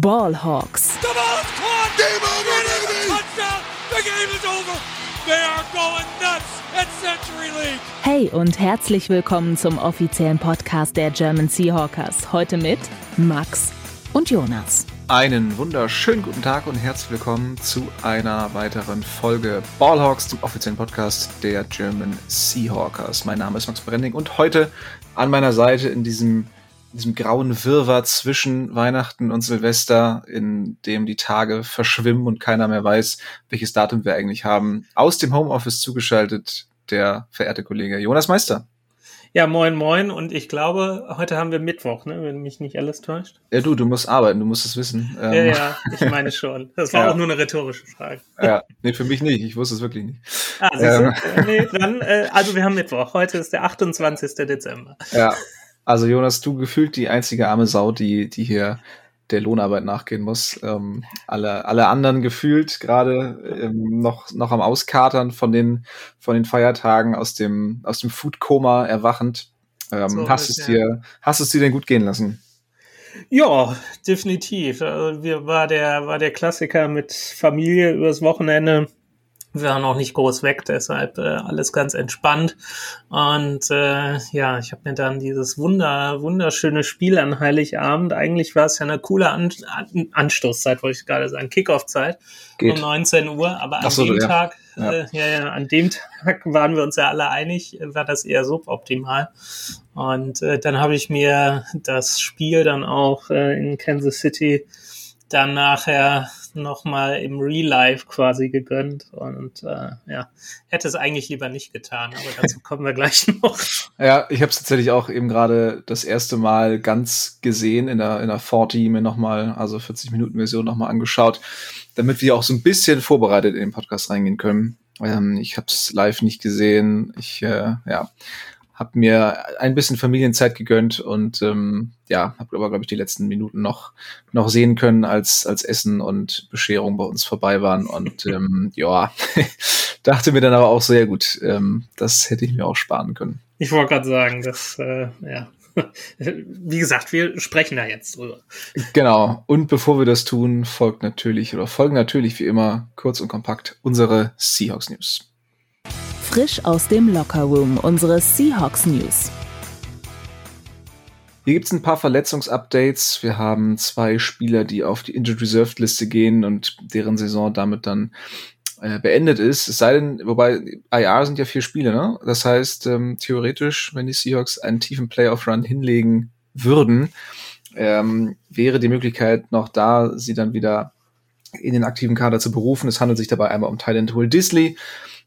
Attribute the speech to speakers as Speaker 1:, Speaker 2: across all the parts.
Speaker 1: Ballhawks. Hey und herzlich willkommen zum offiziellen Podcast der German Seahawkers. Heute mit Max und Jonas.
Speaker 2: Einen wunderschönen guten Tag und herzlich willkommen zu einer weiteren Folge Ballhawks, dem offiziellen Podcast der German Seahawkers. Mein Name ist Max Brending und heute an meiner Seite in diesem, in diesem grauen Wirrwarr zwischen Weihnachten und Silvester, in dem die Tage verschwimmen und keiner mehr weiß, welches Datum wir eigentlich haben, aus dem Homeoffice zugeschaltet der verehrte Kollege Jonas Meister.
Speaker 3: Ja, moin, moin. Und ich glaube, heute haben wir Mittwoch, ne? wenn mich nicht alles täuscht.
Speaker 2: Ja, du, du musst arbeiten, du musst es wissen.
Speaker 3: Ja, ähm, ja, ich meine schon. Das war ja. auch nur eine rhetorische Frage.
Speaker 2: Ja, nee, für mich nicht. Ich wusste es wirklich nicht.
Speaker 3: Ah, ähm. nee, dann, äh, also wir haben Mittwoch. Heute ist der 28. Dezember.
Speaker 2: Ja, also Jonas, du gefühlt die einzige arme Sau, die, die hier der Lohnarbeit nachgehen muss. Ähm, alle, alle anderen gefühlt gerade ähm, noch, noch am Auskatern von den, von den Feiertagen aus dem, aus dem Food-Koma erwachend. Ähm, so, hast, es ja. dir, hast es dir denn gut gehen lassen?
Speaker 3: Ja, definitiv. Also wir war der, war der Klassiker mit Familie übers Wochenende wir waren auch nicht groß weg, deshalb äh, alles ganz entspannt. Und äh, ja, ich habe mir dann dieses wunder wunderschöne Spiel an Heiligabend. Eigentlich war es ja eine coole an an Anstoßzeit, wollte ich gerade sagen, Kickoff-Zeit um 19 Uhr. Aber an so, dem ja. Tag, ja. Äh, ja, ja, an dem Tag waren wir uns ja alle einig, war das eher suboptimal. Und äh, dann habe ich mir das Spiel dann auch äh, in Kansas City dann nachher nochmal im Real Life quasi gegönnt und äh, ja, hätte es eigentlich lieber nicht getan, aber dazu kommen wir gleich noch.
Speaker 2: Ja, ich habe es tatsächlich auch eben gerade das erste Mal ganz gesehen in der, in der 40 mir nochmal, also 40 Minuten Version nochmal angeschaut, damit wir auch so ein bisschen vorbereitet in den Podcast reingehen können. Ähm, ich habe es live nicht gesehen. Ich, äh, ja, habe mir ein bisschen Familienzeit gegönnt und ähm, ja, habe aber glaube ich die letzten Minuten noch noch sehen können, als als Essen und Bescherung bei uns vorbei waren und ähm, ja, dachte mir dann aber auch sehr gut, ähm, das hätte ich mir auch sparen können.
Speaker 3: Ich wollte gerade sagen, das äh, ja wie gesagt, wir sprechen da jetzt drüber.
Speaker 2: Genau. Und bevor wir das tun, folgt natürlich oder folgen natürlich wie immer kurz und kompakt unsere Seahawks News.
Speaker 1: Frisch aus dem Lockerroom, unsere Seahawks News.
Speaker 2: Hier gibt es ein paar Verletzungsupdates. Wir haben zwei Spieler, die auf die Injured Reserved Liste gehen und deren Saison damit dann äh, beendet ist. Es sei denn, wobei IR sind ja vier Spiele, ne? Das heißt, ähm, theoretisch, wenn die Seahawks einen tiefen Playoff-Run hinlegen würden, ähm, wäre die Möglichkeit noch da, sie dann wieder in den aktiven Kader zu berufen. Es handelt sich dabei einmal um Thailand Will Disley,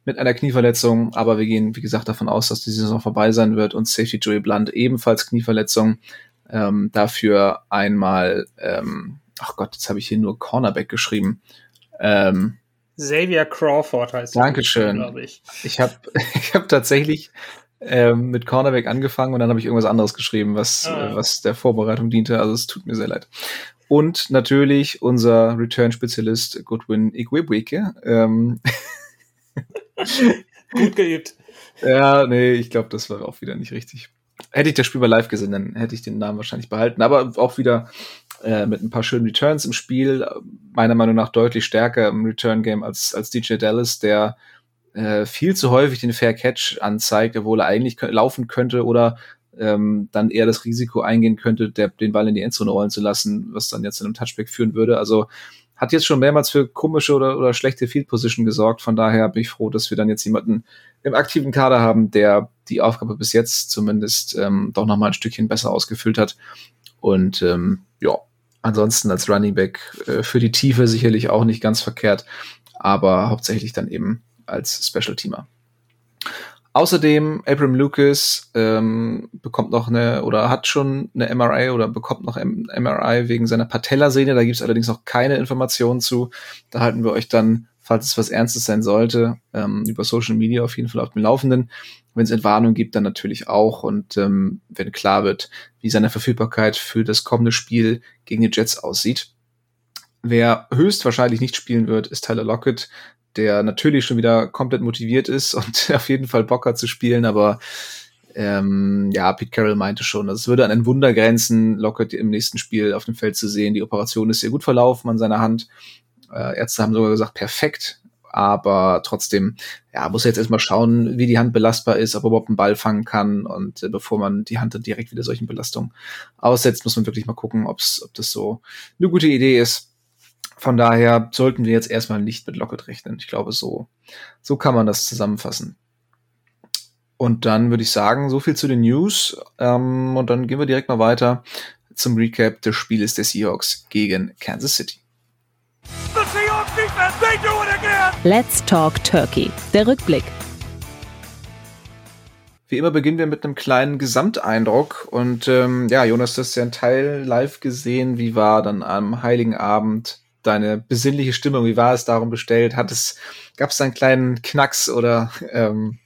Speaker 2: mit einer Knieverletzung, aber wir gehen, wie gesagt, davon aus, dass die Saison vorbei sein wird und Safety Joey Blunt ebenfalls Knieverletzung. Ähm, dafür einmal, ähm, ach Gott, jetzt habe ich hier nur Cornerback geschrieben. Ähm,
Speaker 3: Xavier Crawford heißt
Speaker 2: Dankeschön. glaube ich. Ich habe ich hab tatsächlich ähm, mit Cornerback angefangen und dann habe ich irgendwas anderes geschrieben, was, ah. äh, was der Vorbereitung diente. Also es tut mir sehr leid. Und natürlich unser Return-Spezialist Goodwin Igwebweke. Ähm,
Speaker 3: Gut geübt.
Speaker 2: Ja, nee, ich glaube, das war auch wieder nicht richtig. Hätte ich das Spiel mal live gesehen, dann hätte ich den Namen wahrscheinlich behalten. Aber auch wieder äh, mit ein paar schönen Returns im Spiel. Meiner Meinung nach deutlich stärker im Return-Game als, als DJ Dallas, der äh, viel zu häufig den Fair Catch anzeigt, obwohl er eigentlich laufen könnte oder ähm, dann eher das Risiko eingehen könnte, der, den Ball in die Endzone rollen zu lassen, was dann jetzt in einem Touchback führen würde. Also hat jetzt schon mehrmals für komische oder, oder schlechte Field Position gesorgt. Von daher bin ich froh, dass wir dann jetzt jemanden im aktiven Kader haben, der die Aufgabe bis jetzt zumindest ähm, doch noch mal ein Stückchen besser ausgefüllt hat. Und ähm, ja, ansonsten als Running Back äh, für die Tiefe sicherlich auch nicht ganz verkehrt, aber hauptsächlich dann eben als Special Teamer. Außerdem, Abram Lucas ähm, bekommt noch eine oder hat schon eine MRI oder bekommt noch MRI wegen seiner Patellasehne. Da gibt es allerdings noch keine Informationen zu. Da halten wir euch dann, falls es was Ernstes sein sollte, ähm, über Social Media auf jeden Fall auf dem Laufenden. Wenn es Entwarnung gibt, dann natürlich auch. Und ähm, wenn klar wird, wie seine Verfügbarkeit für das kommende Spiel gegen die Jets aussieht. Wer höchstwahrscheinlich nicht spielen wird, ist Tyler Lockett der natürlich schon wieder komplett motiviert ist und auf jeden Fall Bock hat zu spielen, aber ähm, ja, Pete Carroll meinte schon, es würde an ein Wunder grenzen, Lockett im nächsten Spiel auf dem Feld zu sehen. Die Operation ist sehr gut verlaufen an seiner Hand. Äh, Ärzte haben sogar gesagt, perfekt. Aber trotzdem, ja, muss jetzt erstmal schauen, wie die Hand belastbar ist, ob er überhaupt einen Ball fangen kann. Und äh, bevor man die Hand dann direkt wieder solchen Belastungen aussetzt, muss man wirklich mal gucken, ob's, ob das so eine gute Idee ist. Von daher sollten wir jetzt erstmal nicht mit Lockett rechnen. Ich glaube, so, so kann man das zusammenfassen. Und dann würde ich sagen, so viel zu den News. Ähm, und dann gehen wir direkt mal weiter zum Recap des Spieles der Seahawks gegen Kansas City.
Speaker 1: Let's Talk Turkey. Der Rückblick.
Speaker 2: Wie immer beginnen wir mit einem kleinen Gesamteindruck. Und ähm, ja, Jonas, du hast ja einen Teil live gesehen. Wie war dann am Heiligen Abend deine besinnliche Stimmung? Wie war es darum bestellt? Hat es, gab es einen kleinen Knacks oder ähm,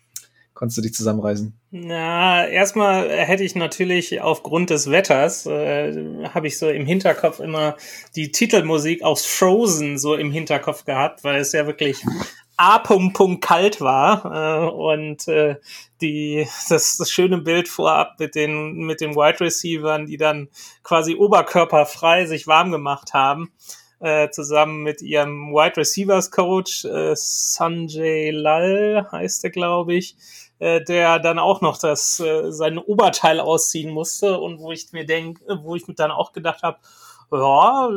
Speaker 2: konntest du dich zusammenreißen?
Speaker 3: Na, erstmal hätte ich natürlich aufgrund des Wetters, äh, habe ich so im Hinterkopf immer die Titelmusik aus Frozen so im Hinterkopf gehabt, weil es ja wirklich A. kalt war äh, und äh, die das, das schöne Bild vorab mit den mit den Wide Receivern, die dann quasi oberkörperfrei sich warm gemacht haben äh, zusammen mit ihrem Wide Receivers Coach äh, Sanjay Lal heißt er glaube ich äh, der dann auch noch das äh, sein Oberteil ausziehen musste und wo ich mir denk, wo ich mir dann auch gedacht habe, ja,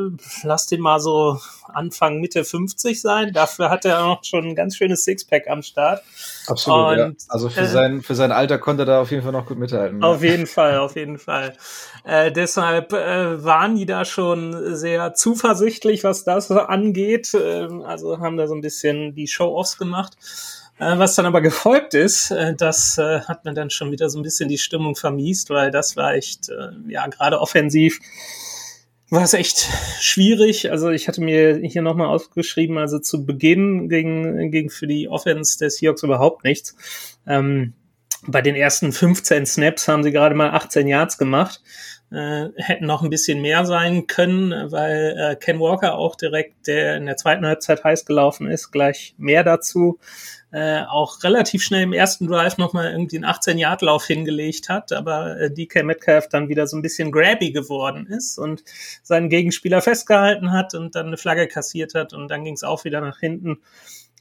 Speaker 3: lass den mal so Anfang Mitte 50 sein. Dafür hat er auch schon ein ganz schönes Sixpack am Start.
Speaker 2: Absolut. Und, ja. Also für, äh, sein, für sein Alter konnte er da auf jeden Fall noch gut mithalten.
Speaker 3: Auf jeden Fall, auf jeden Fall. Äh, deshalb äh, waren die da schon sehr zuversichtlich, was das angeht. Äh, also haben da so ein bisschen die Show-Offs gemacht. Äh, was dann aber gefolgt ist, äh, das äh, hat mir dann schon wieder so ein bisschen die Stimmung vermiest, weil das war echt, ja, gerade offensiv war es echt schwierig. Also ich hatte mir hier nochmal aufgeschrieben, also zu Beginn ging, ging für die Offense des Seahawks überhaupt nichts. Ähm, bei den ersten 15 Snaps haben sie gerade mal 18 Yards gemacht. Äh, hätten noch ein bisschen mehr sein können, weil äh, Ken Walker auch direkt, der in der zweiten Halbzeit heiß gelaufen ist, gleich mehr dazu äh, auch relativ schnell im ersten Drive nochmal irgendwie einen 18-Yard-Lauf hingelegt hat, aber äh, DK Metcalf dann wieder so ein bisschen grabby geworden ist und seinen Gegenspieler festgehalten hat und dann eine Flagge kassiert hat und dann ging es auch wieder nach hinten.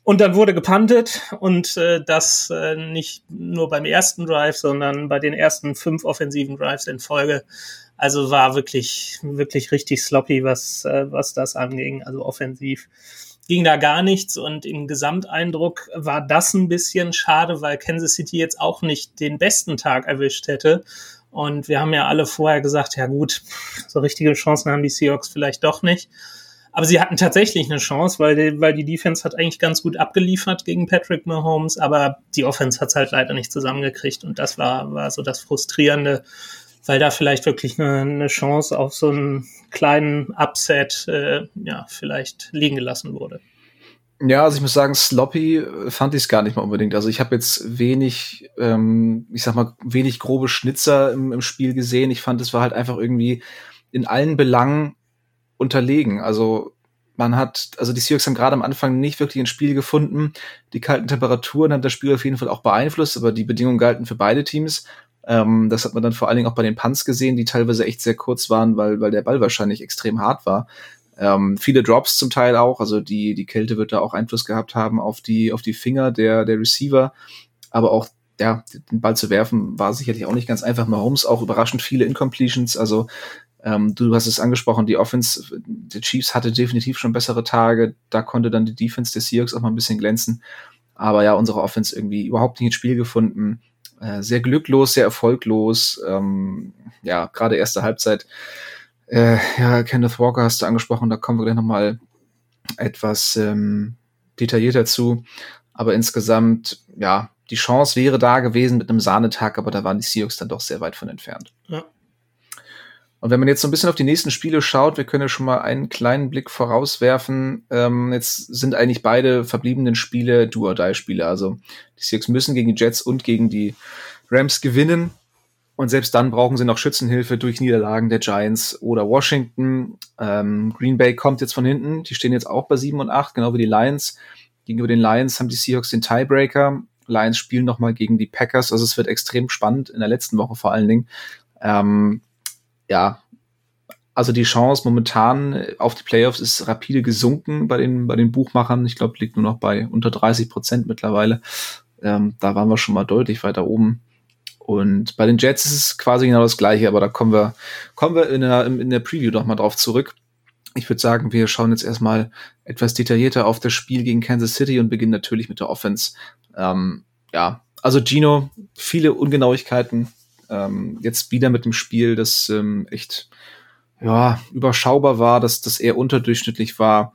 Speaker 3: Und dann wurde gepantet und äh, das äh, nicht nur beim ersten Drive, sondern bei den ersten fünf offensiven Drives in Folge. Also war wirklich, wirklich richtig sloppy, was, äh, was das anging, also offensiv ging da gar nichts und im Gesamteindruck war das ein bisschen schade, weil Kansas City jetzt auch nicht den besten Tag erwischt hätte. Und wir haben ja alle vorher gesagt, ja gut, so richtige Chancen haben die Seahawks vielleicht doch nicht. Aber sie hatten tatsächlich eine Chance, weil die, weil die Defense hat eigentlich ganz gut abgeliefert gegen Patrick Mahomes, aber die Offense hat es halt leider nicht zusammengekriegt und das war, war so das Frustrierende weil da vielleicht wirklich eine, eine Chance auf so einen kleinen Upset äh, ja, vielleicht liegen gelassen wurde.
Speaker 2: Ja, also ich muss sagen, sloppy äh, fand ich es gar nicht mal unbedingt. Also ich habe jetzt wenig, ähm, ich sag mal, wenig grobe Schnitzer im, im Spiel gesehen. Ich fand, es war halt einfach irgendwie in allen Belangen unterlegen. Also man hat, also die Seahawks haben gerade am Anfang nicht wirklich ein Spiel gefunden. Die kalten Temperaturen haben das Spiel auf jeden Fall auch beeinflusst, aber die Bedingungen galten für beide Teams. Ähm, das hat man dann vor allen Dingen auch bei den Punts gesehen, die teilweise echt sehr kurz waren, weil, weil der Ball wahrscheinlich extrem hart war. Ähm, viele Drops zum Teil auch, also die, die Kälte wird da auch Einfluss gehabt haben auf die, auf die Finger der, der Receiver. Aber auch, ja, den Ball zu werfen war sicherlich auch nicht ganz einfach. Mahomes auch überraschend viele Incompletions. Also, ähm, du hast es angesprochen, die Offense der Chiefs hatte definitiv schon bessere Tage. Da konnte dann die Defense der Seahawks auch mal ein bisschen glänzen. Aber ja, unsere Offense irgendwie überhaupt nicht ins Spiel gefunden. Äh, sehr glücklos, sehr erfolglos. Ähm, ja, gerade erste Halbzeit. Äh, ja, Kenneth Walker hast du angesprochen, da kommen wir gleich nochmal etwas ähm, detaillierter zu. Aber insgesamt, ja, die Chance wäre da gewesen mit einem Sahnetag, aber da waren die Seahawks dann doch sehr weit von entfernt. Ja. Und wenn man jetzt so ein bisschen auf die nächsten Spiele schaut, wir können ja schon mal einen kleinen Blick vorauswerfen. Ähm, jetzt sind eigentlich beide verbliebenen Spiele Do-or-Die-Spiele. Also die Seahawks müssen gegen die Jets und gegen die Rams gewinnen. Und selbst dann brauchen sie noch Schützenhilfe durch Niederlagen der Giants oder Washington. Ähm, Green Bay kommt jetzt von hinten. Die stehen jetzt auch bei 7 und 8, genau wie die Lions. Gegenüber den Lions haben die Seahawks den Tiebreaker. Lions spielen nochmal gegen die Packers. Also es wird extrem spannend in der letzten Woche vor allen Dingen. Ähm, ja, also die Chance momentan auf die Playoffs ist rapide gesunken bei den, bei den Buchmachern. Ich glaube, liegt nur noch bei unter 30 Prozent mittlerweile. Ähm, da waren wir schon mal deutlich weiter oben. Und bei den Jets ist es quasi genau das Gleiche, aber da kommen wir, kommen wir in der, in der Preview noch mal drauf zurück. Ich würde sagen, wir schauen jetzt erstmal etwas detaillierter auf das Spiel gegen Kansas City und beginnen natürlich mit der Offense. Ähm, ja, also Gino, viele Ungenauigkeiten. Ähm, jetzt wieder mit dem Spiel, das ähm, echt ja, überschaubar war, dass das eher unterdurchschnittlich war.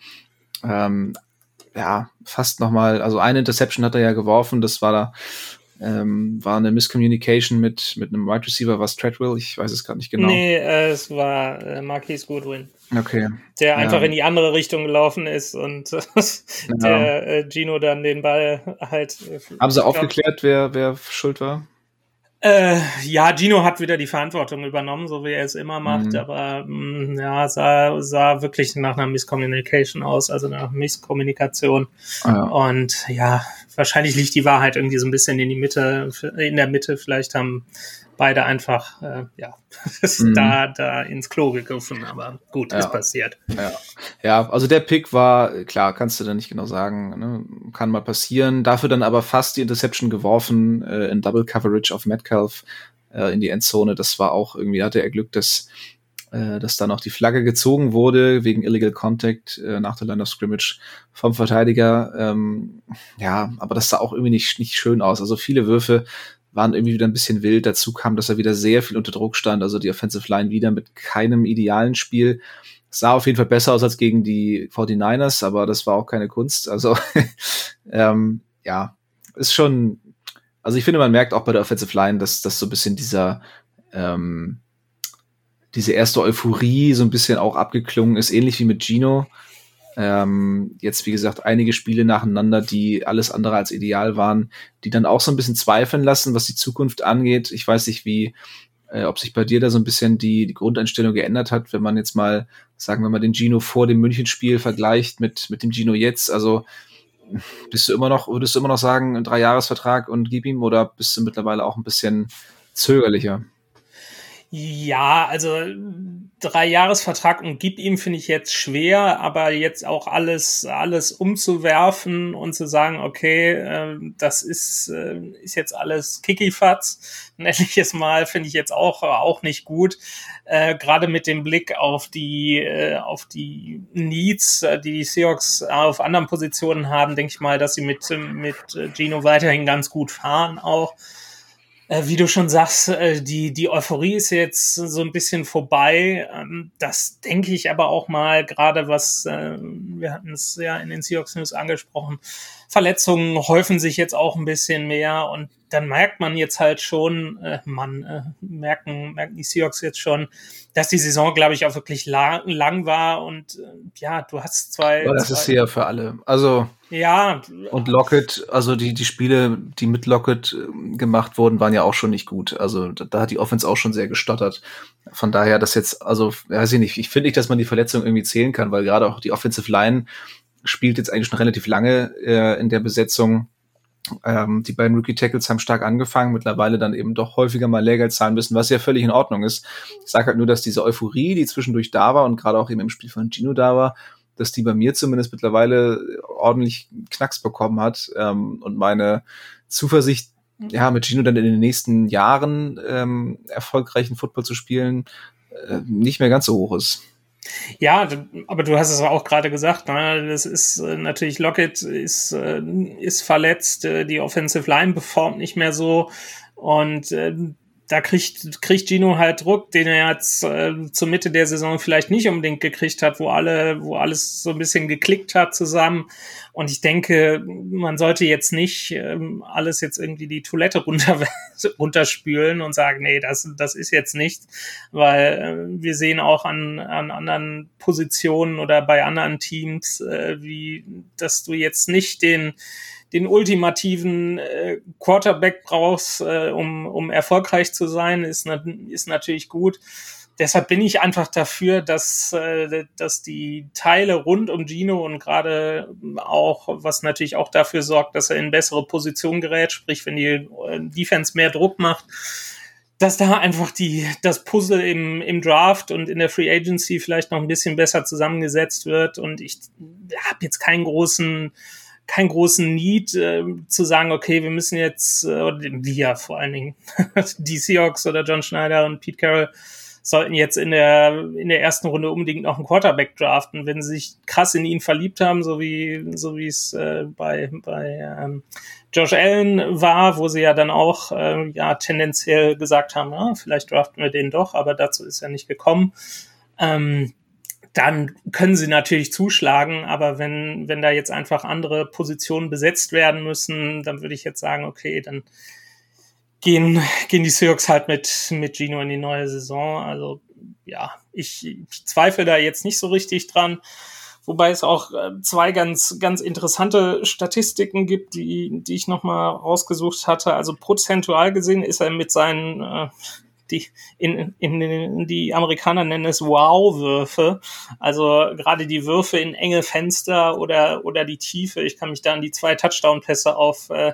Speaker 2: Ähm, ja, fast nochmal, also eine Interception hat er ja geworfen, das war da ähm, war eine Miscommunication mit, mit einem Wide Receiver, was Treadwell, ich weiß es gar nicht genau.
Speaker 3: Nee, äh, es war äh, Marquise Goodwin.
Speaker 2: Okay.
Speaker 3: Der ja. einfach in die andere Richtung gelaufen ist und äh, der äh, Gino dann den Ball halt.
Speaker 2: Äh, Haben sie aufgeklärt, wer, wer schuld war?
Speaker 3: Äh, ja, Gino hat wieder die Verantwortung übernommen, so wie er es immer macht, mhm. aber mh, mm, ja, sah, sah wirklich nach einer Miscommunication aus, also nach Misskommunikation. Ah, ja. Und ja, wahrscheinlich liegt die Wahrheit irgendwie so ein bisschen in die Mitte, in der Mitte. Vielleicht haben beide einfach äh, ja mhm. da da ins Klo gegriffen, aber gut, ja. ist passiert.
Speaker 2: Ja. ja, also der Pick war klar, kannst du da nicht genau sagen, ne? kann mal passieren. Dafür dann aber fast die Interception geworfen äh, in Double Coverage auf Metcalf äh, in die Endzone. Das war auch irgendwie hatte er Glück, dass äh, dass dann auch die Flagge gezogen wurde wegen Illegal Contact äh, nach der Line of Scrimmage vom Verteidiger. Ähm, ja, aber das sah auch irgendwie nicht, nicht schön aus. Also viele Würfe waren irgendwie wieder ein bisschen wild. Dazu kam, dass er wieder sehr viel unter Druck stand. Also die Offensive Line wieder mit keinem idealen Spiel. Sah auf jeden Fall besser aus als gegen die 49ers, aber das war auch keine Kunst. Also ähm, ja, ist schon, also ich finde, man merkt auch bei der Offensive Line, dass das so ein bisschen dieser ähm, diese erste Euphorie so ein bisschen auch abgeklungen ist, ähnlich wie mit Gino. Ähm, jetzt, wie gesagt, einige Spiele nacheinander, die alles andere als ideal waren, die dann auch so ein bisschen zweifeln lassen, was die Zukunft angeht. Ich weiß nicht, wie, äh, ob sich bei dir da so ein bisschen die, die Grundeinstellung geändert hat, wenn man jetzt mal, sagen wir mal, den Gino vor dem Münchenspiel vergleicht mit, mit dem Gino jetzt. Also bist du immer noch, würdest du immer noch sagen, ein Dreijahresvertrag und gib ihm oder bist du mittlerweile auch ein bisschen zögerlicher?
Speaker 3: Ja, also drei Jahresvertrag und gib ihm finde ich jetzt schwer, aber jetzt auch alles alles umzuwerfen und zu sagen, okay, äh, das ist äh, ist jetzt alles Kikifatz, nenne ich es mal, finde ich jetzt auch auch nicht gut. Äh, Gerade mit dem Blick auf die äh, auf die Needs, äh, die die Seahawks auf anderen Positionen haben, denke ich mal, dass sie mit mit Gino weiterhin ganz gut fahren auch. Äh, wie du schon sagst, äh, die, die Euphorie ist jetzt so ein bisschen vorbei. Ähm, das denke ich aber auch mal, gerade was, äh, wir hatten es ja in den Seahawks News angesprochen, Verletzungen häufen sich jetzt auch ein bisschen mehr und dann merkt man jetzt halt schon, äh, man äh, merken, merken die Seahawks jetzt schon, dass die Saison, glaube ich, auch wirklich lang, lang war und äh, ja, du hast zwei.
Speaker 2: Aber das
Speaker 3: zwei,
Speaker 2: ist hier für alle. Also
Speaker 3: ja.
Speaker 2: Und Lockett, also die, die Spiele, die mit Lockett ähm, gemacht wurden, waren ja auch schon nicht gut. Also da, da hat die Offense auch schon sehr gestottert. Von daher, das jetzt, also, weiß ich nicht, ich finde nicht, dass man die Verletzung irgendwie zählen kann, weil gerade auch die Offensive Line spielt jetzt eigentlich schon relativ lange äh, in der Besetzung. Ähm, die beiden Rookie Tackles haben stark angefangen, mittlerweile dann eben doch häufiger mal Lehrgeld zahlen müssen, was ja völlig in Ordnung ist. Ich sage halt nur, dass diese Euphorie, die zwischendurch da war und gerade auch eben im Spiel von Gino da war, dass die bei mir zumindest mittlerweile ordentlich Knacks bekommen hat ähm, und meine Zuversicht, ja, mit Gino dann in den nächsten Jahren ähm, erfolgreichen Football zu spielen, äh, nicht mehr ganz so hoch ist.
Speaker 3: Ja, aber du hast es auch gerade gesagt, ne? das ist äh, natürlich Lockett ist, äh, ist verletzt, äh, die Offensive Line performt nicht mehr so und äh, da kriegt, kriegt Gino halt Druck, den er jetzt äh, zur Mitte der Saison vielleicht nicht unbedingt gekriegt hat, wo alle, wo alles so ein bisschen geklickt hat zusammen. Und ich denke, man sollte jetzt nicht ähm, alles jetzt irgendwie die Toilette runter, runterspülen und sagen, nee, das, das ist jetzt nicht, weil äh, wir sehen auch an, an anderen Positionen oder bei anderen Teams, äh, wie, dass du jetzt nicht den, den ultimativen äh, Quarterback brauchst, äh, um, um erfolgreich zu sein, ist, ist natürlich gut. Deshalb bin ich einfach dafür, dass, äh, dass die Teile rund um Gino und gerade auch, was natürlich auch dafür sorgt, dass er in bessere Position gerät, sprich, wenn die äh, Defense mehr Druck macht, dass da einfach die, das Puzzle im, im Draft und in der Free Agency vielleicht noch ein bisschen besser zusammengesetzt wird. Und ich habe jetzt keinen großen, keinen großen Need äh, zu sagen, okay, wir müssen jetzt, äh, wir vor allen Dingen, die Seahawks oder John Schneider und Pete Carroll sollten jetzt in der, in der ersten Runde unbedingt noch einen Quarterback draften. Wenn sie sich krass in ihn verliebt haben, so wie, so wie es äh, bei, bei ähm, Josh Allen war, wo sie ja dann auch äh, ja tendenziell gesagt haben, ja, vielleicht draften wir den doch, aber dazu ist ja nicht gekommen. Ähm, dann können sie natürlich zuschlagen, aber wenn, wenn da jetzt einfach andere Positionen besetzt werden müssen, dann würde ich jetzt sagen, okay, dann gehen, gehen die Seahawks halt mit, mit Gino in die neue Saison. Also ja, ich, ich zweifle da jetzt nicht so richtig dran. Wobei es auch äh, zwei ganz, ganz interessante Statistiken gibt, die, die ich nochmal rausgesucht hatte. Also prozentual gesehen ist er mit seinen, äh, die, in, in, in die Amerikaner nennen es Wow-Würfe. Also gerade die Würfe in enge Fenster oder, oder die Tiefe. Ich kann mich da an die zwei Touchdown-Pässe auf äh,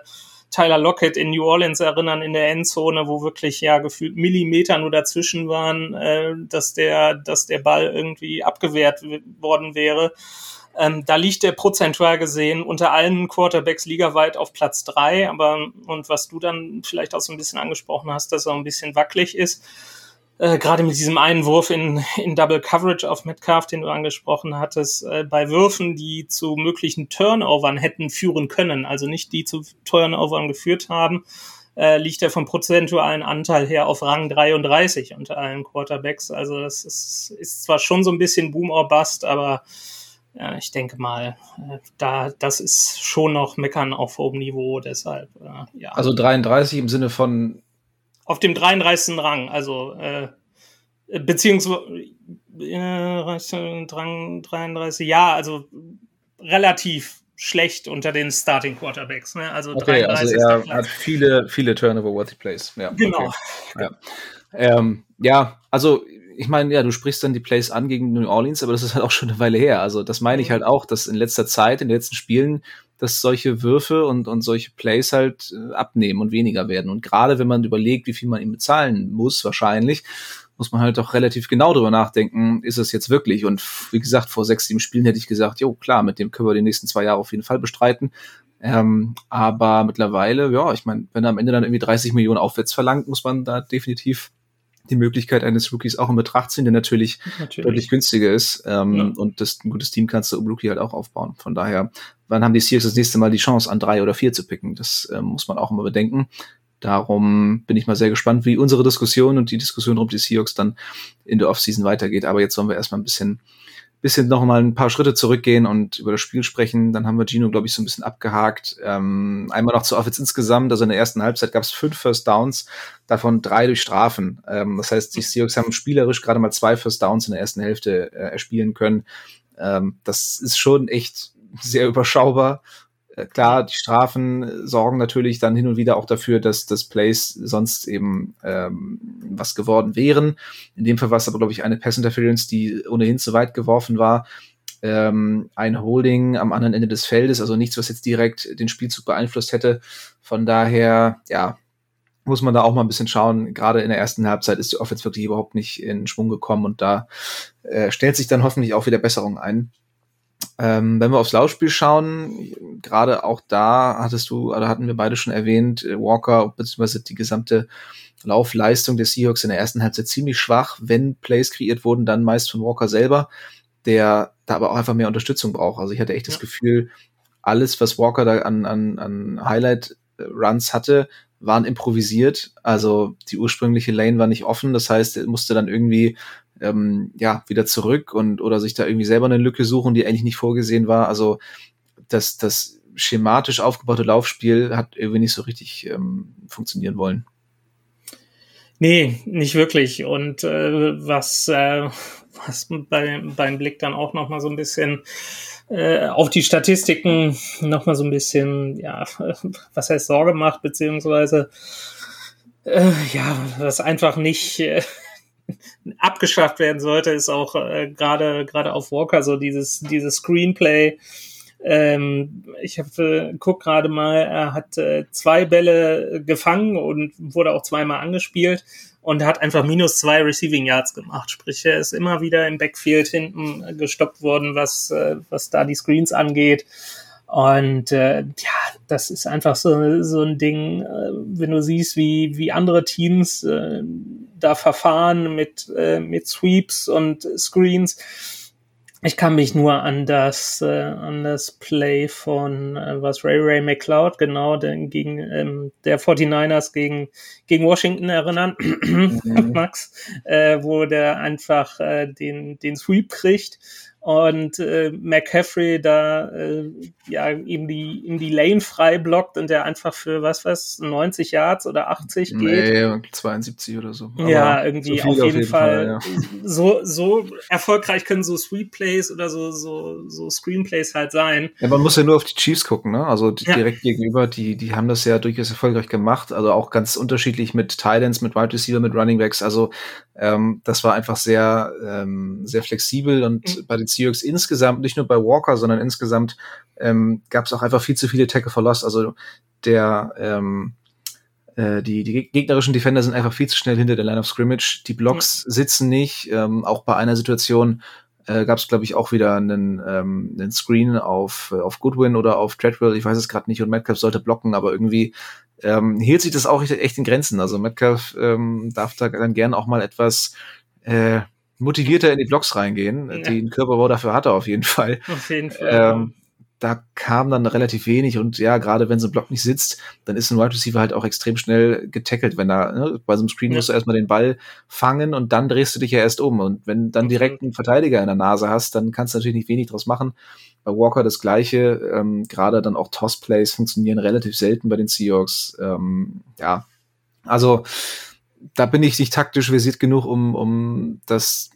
Speaker 3: Tyler Lockett in New Orleans erinnern in der Endzone, wo wirklich ja gefühlt Millimeter nur dazwischen waren, äh, dass der, dass der Ball irgendwie abgewehrt worden wäre. Ähm, da liegt der prozentual gesehen unter allen Quarterbacks ligaweit auf Platz drei. Aber und was du dann vielleicht auch so ein bisschen angesprochen hast, dass er ein bisschen wackelig ist äh, gerade mit diesem einen Wurf in, in Double Coverage auf Metcalf, den du angesprochen hattest, äh, bei Würfen, die zu möglichen Turnovern hätten führen können, also nicht die zu Turnovern geführt haben, äh, liegt er vom prozentualen Anteil her auf Rang 33 unter allen Quarterbacks. Also das ist, ist zwar schon so ein bisschen Boom or Bust, aber ja, ich denke mal, äh, da das ist schon noch Meckern auf hohem Niveau, deshalb äh, ja.
Speaker 2: Also 33 im Sinne von
Speaker 3: auf dem 33. Rang, also äh, beziehungsweise äh, 33, ja, also relativ schlecht unter den Starting Quarterbacks. Ne? Also,
Speaker 2: okay, also er hat viele, viele Turnover-worthy Plays. Ja,
Speaker 3: genau.
Speaker 2: Okay. Ja. Ähm, ja, also ich meine, ja, du sprichst dann die Plays an gegen New Orleans, aber das ist halt auch schon eine Weile her. Also das meine ich mhm. halt auch, dass in letzter Zeit, in den letzten Spielen, dass solche Würfe und, und solche Plays halt äh, abnehmen und weniger werden. Und gerade wenn man überlegt, wie viel man ihm bezahlen muss, wahrscheinlich, muss man halt auch relativ genau drüber nachdenken, ist es jetzt wirklich? Und wie gesagt, vor sechs, sieben Spielen hätte ich gesagt, jo, klar, mit dem können wir die nächsten zwei Jahre auf jeden Fall bestreiten. Ähm, aber mittlerweile, ja, ich meine, wenn er am Ende dann irgendwie 30 Millionen aufwärts verlangt, muss man da definitiv die Möglichkeit eines Rookies auch in Betracht ziehen, der natürlich, natürlich. deutlich günstiger ist. Ähm, ja. Und das, ein gutes Team kannst du um Rookie halt auch aufbauen. Von daher, wann haben die Seahawks das nächste Mal die Chance, an drei oder vier zu picken? Das ähm, muss man auch immer bedenken. Darum bin ich mal sehr gespannt, wie unsere Diskussion und die Diskussion um die Seahawks dann in der Offseason weitergeht. Aber jetzt sollen wir erstmal ein bisschen bisschen noch mal ein paar Schritte zurückgehen und über das Spiel sprechen. Dann haben wir Gino, glaube ich, so ein bisschen abgehakt. Ähm, einmal noch zur Offense insgesamt. Also in der ersten Halbzeit gab es fünf First Downs, davon drei durch Strafen. Ähm, das heißt, die Seahawks haben spielerisch gerade mal zwei First Downs in der ersten Hälfte äh, erspielen können. Ähm, das ist schon echt sehr überschaubar klar, die Strafen sorgen natürlich dann hin und wieder auch dafür, dass das Plays sonst eben ähm, was geworden wären. In dem Fall war es aber, glaube ich, eine Pass Interference, die ohnehin zu weit geworfen war. Ähm, ein Holding am anderen Ende des Feldes, also nichts, was jetzt direkt den Spielzug beeinflusst hätte. Von daher, ja, muss man da auch mal ein bisschen schauen. Gerade in der ersten Halbzeit ist die Offense wirklich überhaupt nicht in Schwung gekommen und da äh, stellt sich dann hoffentlich auch wieder Besserung ein. Ähm, wenn wir aufs Laufspiel schauen, gerade auch da hattest du, oder hatten wir beide schon erwähnt, äh, Walker bzw. die gesamte Laufleistung des Seahawks in der ersten Halbzeit ziemlich schwach. Wenn Plays kreiert wurden, dann meist von Walker selber, der da aber auch einfach mehr Unterstützung braucht. Also ich hatte echt ja. das Gefühl, alles, was Walker da an, an, an Highlight-Runs hatte, waren improvisiert. Also die ursprüngliche Lane war nicht offen. Das heißt, er musste dann irgendwie ähm, ja, wieder zurück und oder sich da irgendwie selber eine Lücke suchen, die eigentlich nicht vorgesehen war. Also das, das schematisch aufgebaute Laufspiel hat irgendwie nicht so richtig ähm, funktionieren wollen.
Speaker 3: Nee, nicht wirklich. Und äh, was, äh, was bei, beim Blick dann auch noch mal so ein bisschen äh, auf die Statistiken noch mal so ein bisschen, ja, was heißt Sorge macht, beziehungsweise äh, ja, was einfach nicht, äh, abgeschafft werden sollte, ist auch äh, gerade gerade auf Walker so dieses dieses Screenplay. Ähm, ich habe äh, guck gerade mal, er hat äh, zwei Bälle gefangen und wurde auch zweimal angespielt und hat einfach minus zwei Receiving Yards gemacht. Sprich, er ist immer wieder im Backfield hinten gestoppt worden, was äh, was da die Screens angeht. Und äh, ja, das ist einfach so, so ein Ding, äh, wenn du siehst, wie, wie andere Teams äh, da verfahren mit, äh, mit Sweeps und Screens. Ich kann mich nur an das, äh, an das Play von äh, was Ray Ray McLeod, genau, den, gegen ähm, der 49ers gegen, gegen Washington erinnern, mhm. Max, äh, wo der einfach äh, den, den Sweep kriegt und äh, McCaffrey da äh, ja ihm die ihm die Lane frei blockt und der einfach für was was 90 Yards oder 80 geht.
Speaker 2: Nee, 72 oder so.
Speaker 3: Aber ja, irgendwie so auf, jeden auf, jeden Fall. Fall ja. So so erfolgreich können so Sweet Plays oder so so so Screenplays halt sein.
Speaker 2: Ja, man muss ja nur auf die Chiefs gucken, ne? Also ja. direkt gegenüber, die die haben das ja durchaus erfolgreich gemacht, also auch ganz unterschiedlich mit Titans, mit Wide Receiver, mit Running Backs, also ähm, das war einfach sehr ähm, sehr flexibel und mhm. bei den Seahawks insgesamt, nicht nur bei Walker, sondern insgesamt ähm, gab es auch einfach viel zu viele Tackle for Loss. Also der ähm, äh, die, die gegnerischen Defender sind einfach viel zu schnell hinter der Line of Scrimmage. Die Blocks mhm. sitzen nicht. Ähm, auch bei einer Situation äh, gab es, glaube ich, auch wieder einen, ähm, einen Screen auf, äh, auf Goodwin oder auf Treadwell. Ich weiß es gerade nicht. Und Metcalf sollte blocken, aber irgendwie ähm, hielt sich das auch echt in Grenzen. Also Metcalf ähm, darf da dann gern auch mal etwas äh, motivierter in die Blocks reingehen. Ja. Den Körperbau dafür hat er auf jeden Fall.
Speaker 3: Auf jeden Fall.
Speaker 2: Ähm, da kam dann relativ wenig und ja, gerade wenn so ein Block nicht sitzt, dann ist ein Wide Receiver halt auch extrem schnell getackelt, wenn da, ne, bei so einem Screen ja. musst du erstmal den Ball fangen und dann drehst du dich ja erst um und wenn dann direkt einen Verteidiger in der Nase hast, dann kannst du natürlich nicht wenig draus machen. Bei Walker das gleiche, ähm, gerade dann auch Toss-Plays funktionieren relativ selten bei den Seahawks. Ähm, ja, also da bin ich nicht taktisch versiert genug, um, um das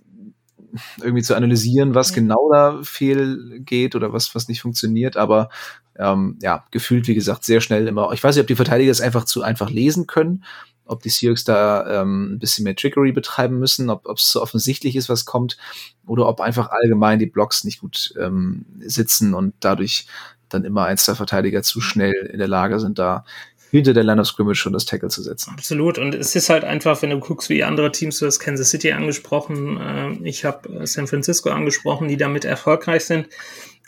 Speaker 2: irgendwie zu analysieren, was genau da fehlgeht oder was, was nicht funktioniert. Aber ähm, ja, gefühlt, wie gesagt, sehr schnell immer. Ich weiß nicht, ob die Verteidiger es einfach zu einfach lesen können, ob die Seahawks da ähm, ein bisschen mehr Trickery betreiben müssen, ob es so offensichtlich ist, was kommt, oder ob einfach allgemein die Blocks nicht gut ähm, sitzen und dadurch dann immer eins der Verteidiger zu schnell in der Lage sind, da hinter der Line of Scrimmage schon das Tackle zu setzen.
Speaker 3: Absolut. Und es ist halt einfach, wenn du guckst, wie andere Teams, du hast Kansas City angesprochen, äh, ich habe äh, San Francisco angesprochen, die damit erfolgreich sind.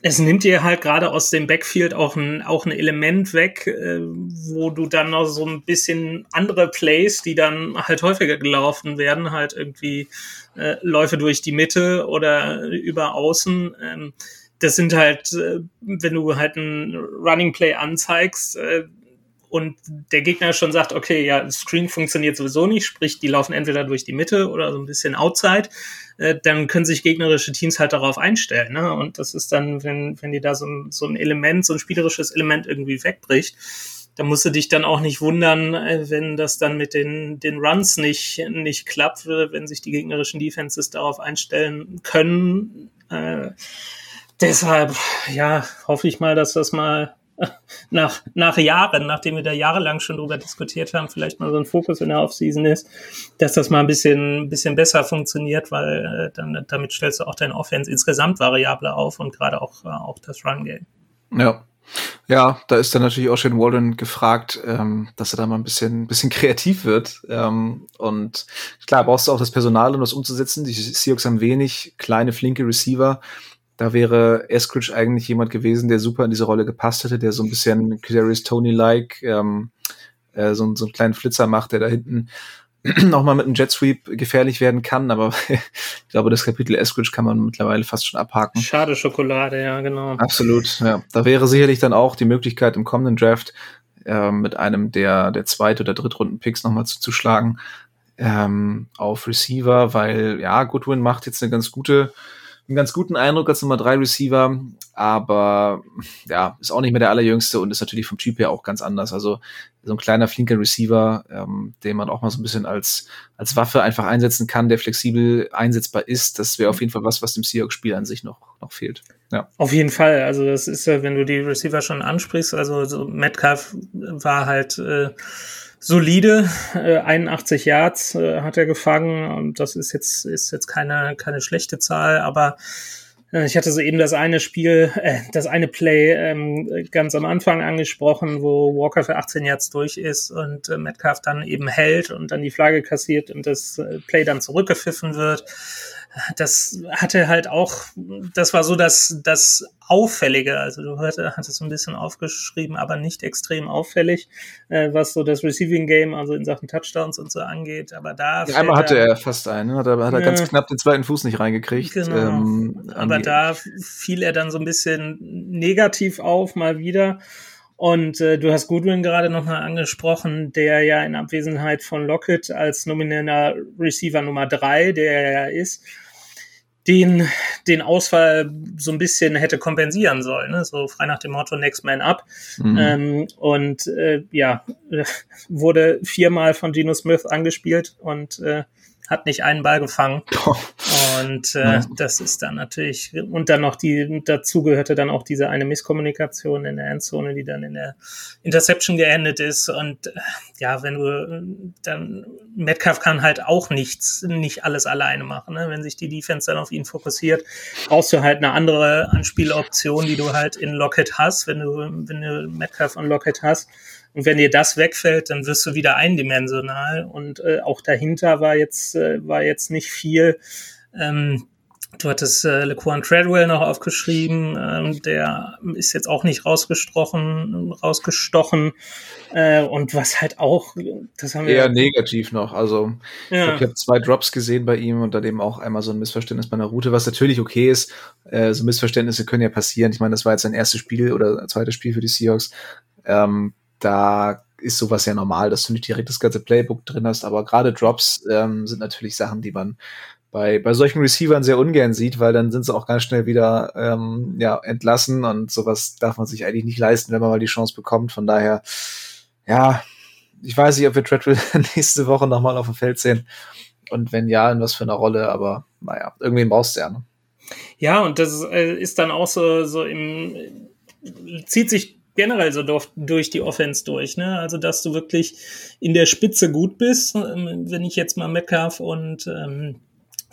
Speaker 3: Es nimmt dir halt gerade aus dem Backfield auch ein, auch ein Element weg, äh, wo du dann noch so ein bisschen andere Plays, die dann halt häufiger gelaufen werden, halt irgendwie äh, Läufe durch die Mitte oder über Außen. Ähm, das sind halt, äh, wenn du halt ein Running Play anzeigst, äh, und der Gegner schon sagt, okay, ja, Screen funktioniert sowieso nicht, sprich, die laufen entweder durch die Mitte oder so ein bisschen outside, äh, dann können sich gegnerische Teams halt darauf einstellen. Ne? Und das ist dann, wenn, wenn dir da so ein, so ein Element, so ein spielerisches Element irgendwie wegbricht, da musst du dich dann auch nicht wundern, äh, wenn das dann mit den, den Runs nicht, nicht klappt, wenn sich die gegnerischen Defenses darauf einstellen können. Äh, deshalb, ja, hoffe ich mal, dass das mal nach, nach Jahren, nachdem wir da jahrelang schon drüber diskutiert haben, vielleicht mal so ein Fokus in der Offseason ist, dass das mal ein bisschen, bisschen besser funktioniert, weil äh, dann, damit stellst du auch deine Offense insgesamt variabler auf und gerade auch, äh, auch das Run-Game.
Speaker 2: Ja. Ja, da ist dann natürlich auch Shane Walden gefragt, ähm, dass er da mal ein bisschen, bisschen kreativ wird. Ähm, und klar, brauchst du auch das Personal, um das umzusetzen. Die Seahawks haben wenig kleine, flinke Receiver. Da wäre Eskridge eigentlich jemand gewesen, der super in diese Rolle gepasst hätte, der so ein bisschen Kadarius Tony-like ähm, äh, so, so einen kleinen Flitzer macht, der da hinten noch mal mit einem Jet Sweep gefährlich werden kann, aber ich glaube, das Kapitel Eskridge kann man mittlerweile fast schon abhaken.
Speaker 3: Schade Schokolade, ja, genau.
Speaker 2: Absolut, ja. Da wäre sicherlich dann auch die Möglichkeit im kommenden Draft äh, mit einem der, der Zweit- oder Drittrunden-Picks nochmal zuzuschlagen ähm, auf Receiver, weil ja, Goodwin macht jetzt eine ganz gute einen ganz guten Eindruck als Nummer drei Receiver, aber ja, ist auch nicht mehr der allerjüngste und ist natürlich vom Typ her auch ganz anders. Also so ein kleiner, flinker Receiver, ähm, den man auch mal so ein bisschen als, als Waffe einfach einsetzen kann, der flexibel einsetzbar ist, das wäre auf jeden Fall was, was dem Seahawks-Spiel an sich noch, noch fehlt. Ja.
Speaker 3: Auf jeden Fall. Also das ist ja, wenn du die Receiver schon ansprichst, also so Metcalf war halt äh, solide, äh, 81 Yards äh, hat er gefangen. Und das ist jetzt ist jetzt keine keine schlechte Zahl, aber äh, ich hatte so eben das eine Spiel, äh, das eine Play ähm, ganz am Anfang angesprochen, wo Walker für 18 Yards durch ist und äh, Metcalf dann eben hält und dann die Flagge kassiert und das äh, Play dann zurückgepfiffen wird das hatte halt auch, das war so das, das Auffällige. Also du hattest so ein bisschen aufgeschrieben, aber nicht extrem auffällig, äh, was so das Receiving Game, also in Sachen Touchdowns und so angeht. Aber da.
Speaker 2: Ja, einmal hatte er fast einen, ne? hat er, hat er ja, ganz knapp den zweiten Fuß nicht reingekriegt. Genau.
Speaker 3: Ähm, aber da fiel er dann so ein bisschen negativ auf, mal wieder. Und äh, du hast Goodwin gerade nochmal angesprochen, der ja in Abwesenheit von Lockett als nomineller Receiver Nummer drei, der er ja ist, den, den Ausfall so ein bisschen hätte kompensieren sollen. Ne? So frei nach dem Motto Next Man Up. Mhm. Ähm, und äh, ja, wurde viermal von Geno Smith angespielt und äh, hat nicht einen Ball gefangen. Und äh, ja. das ist dann natürlich, und dann noch die, dazu gehörte dann auch diese eine Misskommunikation in der Endzone, die dann in der Interception geendet ist. Und äh, ja, wenn du dann, Metcalf kann halt auch nichts, nicht alles alleine machen. Ne? Wenn sich die Defense dann auf ihn fokussiert, brauchst du halt eine andere Anspieloption, die du halt in Lockett hast, wenn du, wenn du Metcalf und Lockett hast. Und wenn dir das wegfällt, dann wirst du wieder eindimensional. Und äh, auch dahinter war jetzt, äh, war jetzt nicht viel. Ähm, du hattest äh, Lequan Treadwell noch aufgeschrieben, ähm, der ist jetzt auch nicht rausgestochen, rausgestochen. Äh, und was halt auch, das haben wir.
Speaker 2: Eher negativ noch. Also ja. ich habe zwei Drops gesehen bei ihm und daneben auch einmal so ein Missverständnis bei einer Route, was natürlich okay ist. Äh, so Missverständnisse können ja passieren. Ich meine, das war jetzt sein erstes Spiel oder zweites Spiel für die Seahawks. Ähm, da ist sowas ja normal, dass du nicht direkt das ganze Playbook drin hast, aber gerade Drops ähm, sind natürlich Sachen, die man bei, bei solchen Receivern sehr ungern sieht, weil dann sind sie auch ganz schnell wieder ähm, ja, entlassen und sowas darf man sich eigentlich nicht leisten, wenn man mal die Chance bekommt. Von daher, ja, ich weiß nicht, ob wir Treadwell nächste Woche nochmal auf dem Feld sehen und wenn ja, in was für einer Rolle, aber naja, irgendwen brauchst du ja. Ne?
Speaker 3: Ja, und das äh, ist dann auch so, so im, zieht sich generell so durch die Offense durch. Ne? Also, dass du wirklich in der Spitze gut bist. Ähm, wenn ich jetzt mal Metcalf und ähm,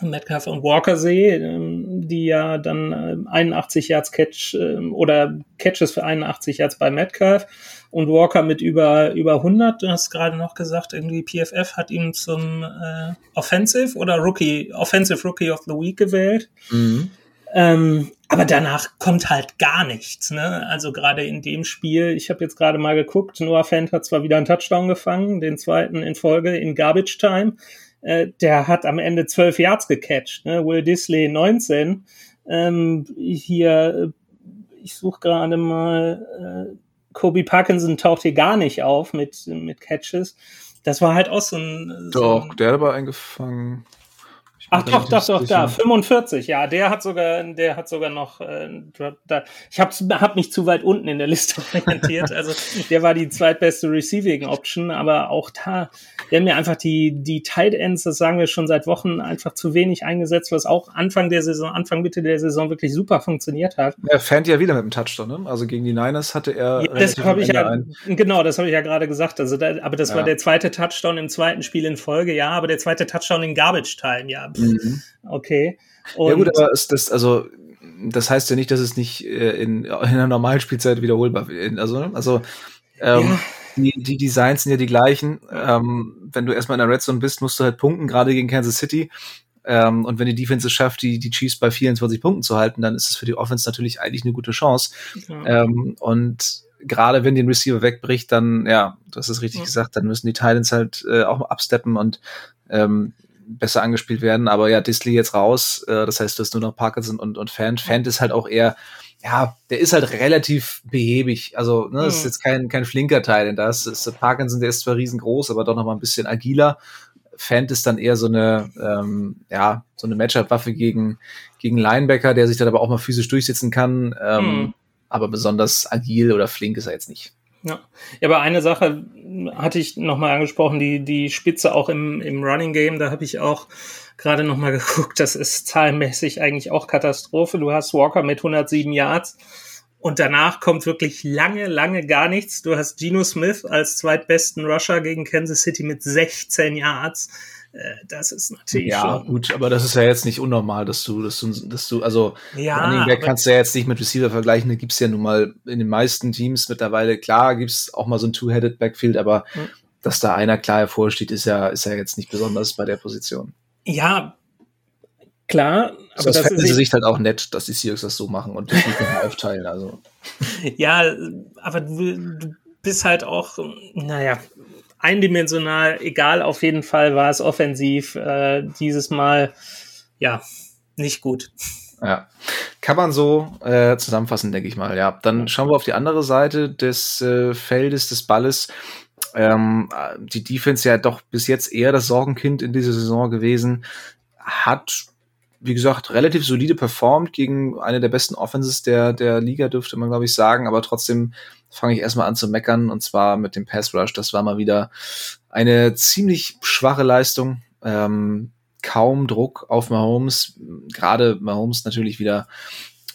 Speaker 3: Metcalf und Walker sehe, ähm, die ja dann 81 ähm, Yards Catch oder Catches für 81 Yards bei Metcalf und Walker mit über über 100. Du hast gerade noch gesagt, irgendwie PFF hat ihn zum äh, Offensive oder Rookie Offensive Rookie of the Week gewählt. Mhm. Ähm, aber danach kommt halt gar nichts. Ne? Also gerade in dem Spiel, ich habe jetzt gerade mal geguckt, Noah Fent hat zwar wieder einen Touchdown gefangen, den zweiten in Folge in Garbage Time. Äh, der hat am Ende zwölf Yards gecatcht. Ne? Will Disley 19. Ähm, hier, ich suche gerade mal, äh, Kobe Parkinson taucht hier gar nicht auf mit, mit Catches. Das war halt auch so ein.
Speaker 2: So Doch, ein, der hat aber eingefangen.
Speaker 3: Ach doch, doch, doch, da, 45, ja, der hat sogar, der hat sogar noch, äh, da, ich habe hab mich zu weit unten in der Liste orientiert, also der war die zweitbeste Receiving Option, aber auch da werden mir einfach die, die Tight Ends, das sagen wir schon seit Wochen, einfach zu wenig eingesetzt, was auch Anfang der Saison, Anfang Mitte der Saison wirklich super funktioniert hat.
Speaker 2: Er fand ja wieder mit dem Touchdown, ne? also gegen die Niners hatte er.
Speaker 3: Ja, das habe ich ja, ein. genau, das habe ich ja gerade gesagt, also da, aber das ja. war der zweite Touchdown im zweiten Spiel in Folge, ja, aber der zweite Touchdown in Garbage Time, ja. Mhm. Okay.
Speaker 2: Und ja gut, aber ist das, also das heißt ja nicht, dass es nicht äh, in, in einer normalen Spielzeit wiederholbar wird. Also, also ähm, ja. die, die Designs sind ja die gleichen. Ähm, wenn du erstmal in der Red Zone bist, musst du halt punkten, gerade gegen Kansas City. Ähm, und wenn die Defense es schafft, die, die Chiefs bei 24 Punkten zu halten, dann ist es für die Offense natürlich eigentlich eine gute Chance. Ja. Ähm, und gerade wenn den Receiver wegbricht, dann, ja, du hast es richtig ja. gesagt, dann müssen die Titans halt äh, auch absteppen und ähm, besser angespielt werden. Aber ja, Disley jetzt raus. Äh, das heißt, du hast nur noch Parkinson und, und Fant. Fant ist halt auch eher, ja, der ist halt relativ behäbig. Also, ne, mhm. ist jetzt kein, kein flinker Teil, denn das ist Parkinson, der ist zwar riesengroß, aber doch noch mal ein bisschen agiler. Fant ist dann eher so eine, ähm, ja, so eine Matchup-Waffe gegen, gegen Linebacker, der sich dann aber auch mal physisch durchsetzen kann. Ähm, mhm. Aber besonders agil oder flink ist er jetzt nicht.
Speaker 3: Ja. ja, aber eine Sache hatte ich nochmal angesprochen, die, die Spitze auch im, im Running Game, da habe ich auch gerade nochmal geguckt, das ist zahlenmäßig eigentlich auch Katastrophe. Du hast Walker mit 107 Yards und danach kommt wirklich lange, lange gar nichts. Du hast Geno Smith als zweitbesten Rusher gegen Kansas City mit 16 Yards. Äh, das ist natürlich.
Speaker 2: Ja, schon gut, aber das ist ja jetzt nicht unnormal, dass du, dass du, dass du, also ja, Back kannst du ja jetzt nicht mit Receiver vergleichen. Da gibt's ja nun mal in den meisten Teams mittlerweile, klar, gibt's auch mal so ein Two-Headed Backfield, aber mhm. dass da einer klar hervorsteht, ist ja, ist ja jetzt nicht besonders bei der Position.
Speaker 3: Ja, klar.
Speaker 2: Aber das, das ist Sicht halt auch nett, dass die Seahawks das so machen und nicht aufteilen. Also.
Speaker 3: Ja, aber du, du bist halt auch, naja, eindimensional, egal, auf jeden Fall war es offensiv äh, dieses Mal, ja, nicht gut.
Speaker 2: Ja, kann man so äh, zusammenfassen, denke ich mal. Ja, dann schauen wir auf die andere Seite des äh, Feldes, des Balles. Ähm, die Defense ja doch bis jetzt eher das Sorgenkind in dieser Saison gewesen, hat wie gesagt, relativ solide performt gegen eine der besten Offenses der, der Liga, dürfte man, glaube ich, sagen. Aber trotzdem fange ich erstmal an zu meckern, und zwar mit dem Pass Rush. Das war mal wieder eine ziemlich schwache Leistung. Ähm, kaum Druck auf Mahomes. Gerade Mahomes natürlich wieder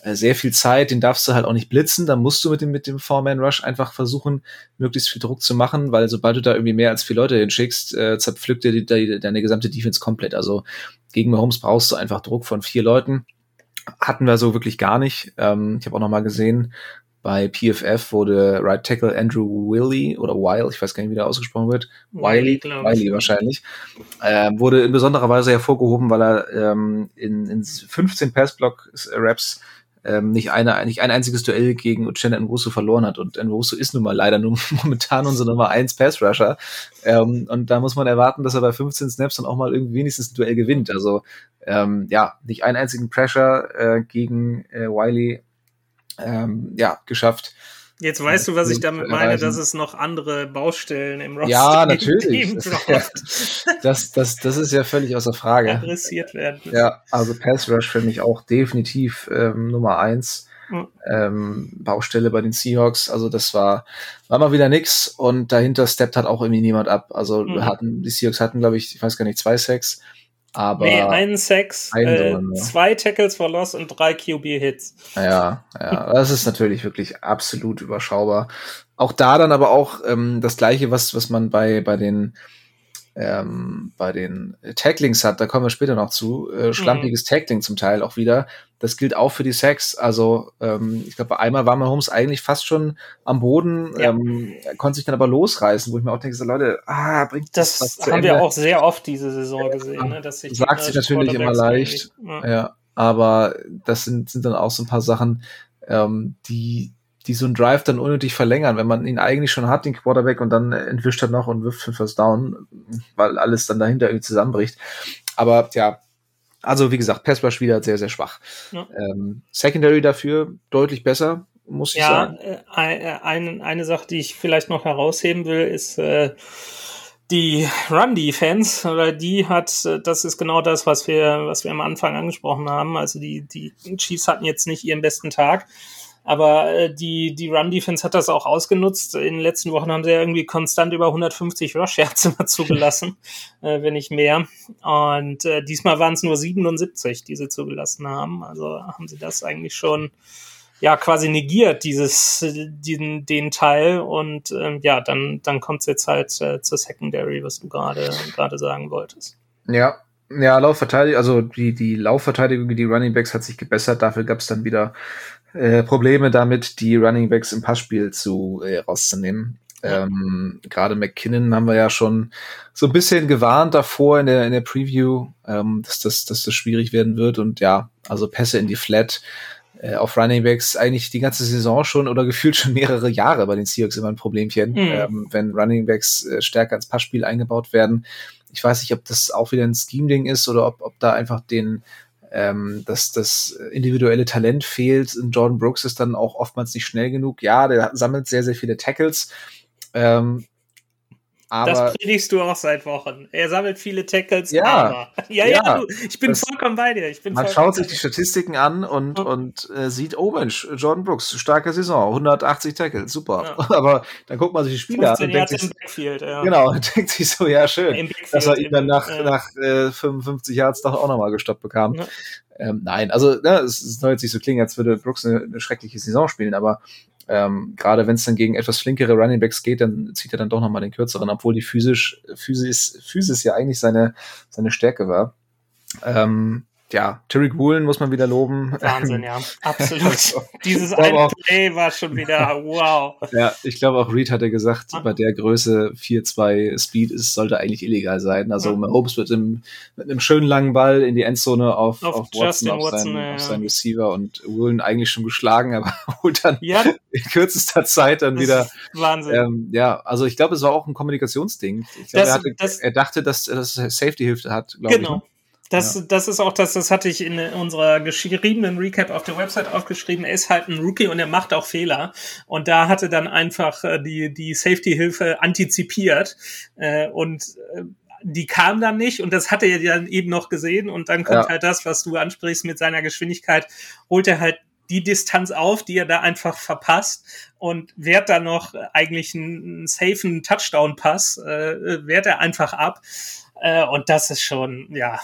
Speaker 2: äh, sehr viel Zeit, den darfst du halt auch nicht blitzen, da musst du mit dem, mit dem Four-Man-Rush einfach versuchen, möglichst viel Druck zu machen, weil sobald du da irgendwie mehr als vier Leute hinschickst, äh, zerpflückt dir die, die, deine gesamte Defense komplett. Also gegen Mahomes brauchst du einfach Druck von vier Leuten. Hatten wir so wirklich gar nicht. Ähm, ich habe auch noch mal gesehen, bei PFF wurde Right Tackle Andrew Wiley oder Weil, ich weiß gar nicht, wie der ausgesprochen wird, Wiley, Wiley wahrscheinlich, äh, wurde in besonderer Weise hervorgehoben, weil er ähm, in, in 15 Passblock-Raps ähm, nicht, eine, nicht ein einziges Duell gegen Uchenna Nwosu verloren hat. Und Nwosu ist nun mal leider nur momentan unser Nummer 1 Pass-Rusher. Ähm, und da muss man erwarten, dass er bei 15 Snaps dann auch mal irgendwie wenigstens ein Duell gewinnt. Also ähm, ja, nicht einen einzigen Pressure äh, gegen äh, Wiley ähm, ja, geschafft.
Speaker 3: Jetzt weißt du, was ich damit meine, dass es noch andere Baustellen im
Speaker 2: Roster Ja, natürlich. Das, das, das, ist ja völlig außer Frage.
Speaker 3: Adressiert werden.
Speaker 2: Ja, also Pass Rush finde ich auch definitiv ähm, Nummer eins. Mhm. Ähm, Baustelle bei den Seahawks. Also das war, war mal wieder nix und dahinter steppt hat auch irgendwie niemand ab. Also mhm. hatten, die Seahawks hatten, glaube ich, ich weiß gar nicht, zwei Sacks. Aber nee,
Speaker 3: einen Sex, äh, zwei Tackles for Loss und drei QB-Hits.
Speaker 2: Ja, ja, das ist natürlich wirklich absolut überschaubar. Auch da dann aber auch ähm, das gleiche, was, was man bei, bei den ähm, bei den Tacklings hat, da kommen wir später noch zu, äh, schlampiges mhm. Tackling zum Teil auch wieder. Das gilt auch für die Sacks. Also ähm, ich glaube, einmal war Mahomes eigentlich fast schon am Boden, ja. ähm, konnte sich dann aber losreißen, wo ich mir auch denke, so Leute, ah, bringt
Speaker 3: das, das haben Ende. wir auch sehr oft diese Saison gesehen. Ne, dass sich
Speaker 2: Sagt sich natürlich immer leicht, ja. ja. aber das sind, sind dann auch so ein paar Sachen, ähm, die die so einen Drive dann unnötig verlängern, wenn man ihn eigentlich schon hat, den Quarterback, und dann entwischt er noch und wirft für First Down, weil alles dann dahinter irgendwie zusammenbricht. Aber ja, also wie gesagt, Pass Rush wieder sehr, sehr schwach. Ja. Ähm, Secondary dafür deutlich besser, muss ich ja, sagen.
Speaker 3: Ja, äh, eine, eine Sache, die ich vielleicht noch herausheben will, ist äh, die Run-Defense, oder die hat, äh, das ist genau das, was wir, was wir am Anfang angesprochen haben. Also die, die Chiefs hatten jetzt nicht ihren besten Tag. Aber äh, die, die Run-Defense hat das auch ausgenutzt. In den letzten Wochen haben sie ja irgendwie konstant über 150 Rush-Yards immer zugelassen, äh, wenn nicht mehr. Und äh, diesmal waren es nur 77, die sie zugelassen haben. Also haben sie das eigentlich schon ja quasi negiert, dieses, diesen, den Teil. Und ähm, ja, dann, dann kommt es jetzt halt äh, zur Secondary, was du gerade gerade sagen wolltest.
Speaker 2: Ja, ja, Laufverteidigung, also die, die Laufverteidigung, die Running Backs hat sich gebessert. Dafür gab es dann wieder äh, Probleme damit, die Running Backs im Passspiel zu äh, rauszunehmen. Ähm, Gerade McKinnon haben wir ja schon so ein bisschen gewarnt davor in der, in der Preview, ähm, dass, das, dass das schwierig werden wird. Und ja, also Pässe in die Flat äh, auf Running Backs eigentlich die ganze Saison schon oder gefühlt schon mehrere Jahre bei den Seahawks immer ein Problemchen, mhm. ähm, wenn Running Backs äh, stärker ins Passspiel eingebaut werden. Ich weiß nicht, ob das auch wieder ein Scheme-Ding ist oder ob, ob da einfach den ähm, dass das individuelle Talent fehlt. Jordan Brooks ist dann auch oftmals nicht schnell genug. Ja, der sammelt sehr, sehr viele Tackles. Ähm, Aber
Speaker 3: das predigst du auch seit Wochen. Er sammelt viele Tackles,
Speaker 2: ja,
Speaker 3: aber. Ja, ja, ja du, ich bin vollkommen bei dir. Ich bin
Speaker 2: man schaut sich die Statistiken an und, ja. und äh, sieht, oh Mensch, Jordan Brooks, starke Saison, 180 Tackles, super. Ja. Aber dann guckt man sich die Spiele an und denkt sich, ja. genau, denkt sich so, ja, schön, dass er ihn dann nach, nach äh, 55 Yards doch auch nochmal gestoppt bekam. Ähm, nein, also ne, es soll jetzt nicht so klingen, als würde Brooks eine, eine schreckliche Saison spielen, aber ähm, gerade wenn es dann gegen etwas flinkere Running Backs geht, dann zieht er dann doch nochmal den kürzeren, obwohl die physisch, Physis, Physis ja eigentlich seine, seine Stärke war. Ähm, ja, Tariq Woolen muss man wieder loben.
Speaker 3: Wahnsinn, ja, absolut. Dieses ein Play war schon wieder wow.
Speaker 2: Ja, ich glaube auch Reed hatte gesagt, ah. bei der Größe 4-2 Speed ist, sollte eigentlich illegal sein. Also ja. Mahomes wird im, mit einem schönen langen Ball in die Endzone auf, auf, auf Watson, auf, Watson, seinen, ja. auf seinen Receiver und Woolen eigentlich schon geschlagen, aber holt dann ja. in kürzester Zeit dann das wieder.
Speaker 3: Wahnsinn.
Speaker 2: Ähm, ja, also ich glaube, es war auch ein Kommunikationsding. Ich glaube, er, hatte, er dachte, dass das Safety-Hilfe hat, glaube genau. ich. Ne?
Speaker 3: Das, ja. das ist auch das, das hatte ich in unserer geschriebenen Recap auf der Website aufgeschrieben. Er ist halt ein Rookie und er macht auch Fehler. Und da hatte dann einfach äh, die, die Safety-Hilfe antizipiert. Äh, und äh, die kam dann nicht und das hatte er dann eben noch gesehen und dann kommt ja. halt das, was du ansprichst mit seiner Geschwindigkeit, holt er halt die Distanz auf, die er da einfach verpasst und wehrt dann noch eigentlich einen, einen safen Touchdown-Pass, äh, wehrt er einfach ab. Äh, und das ist schon, ja,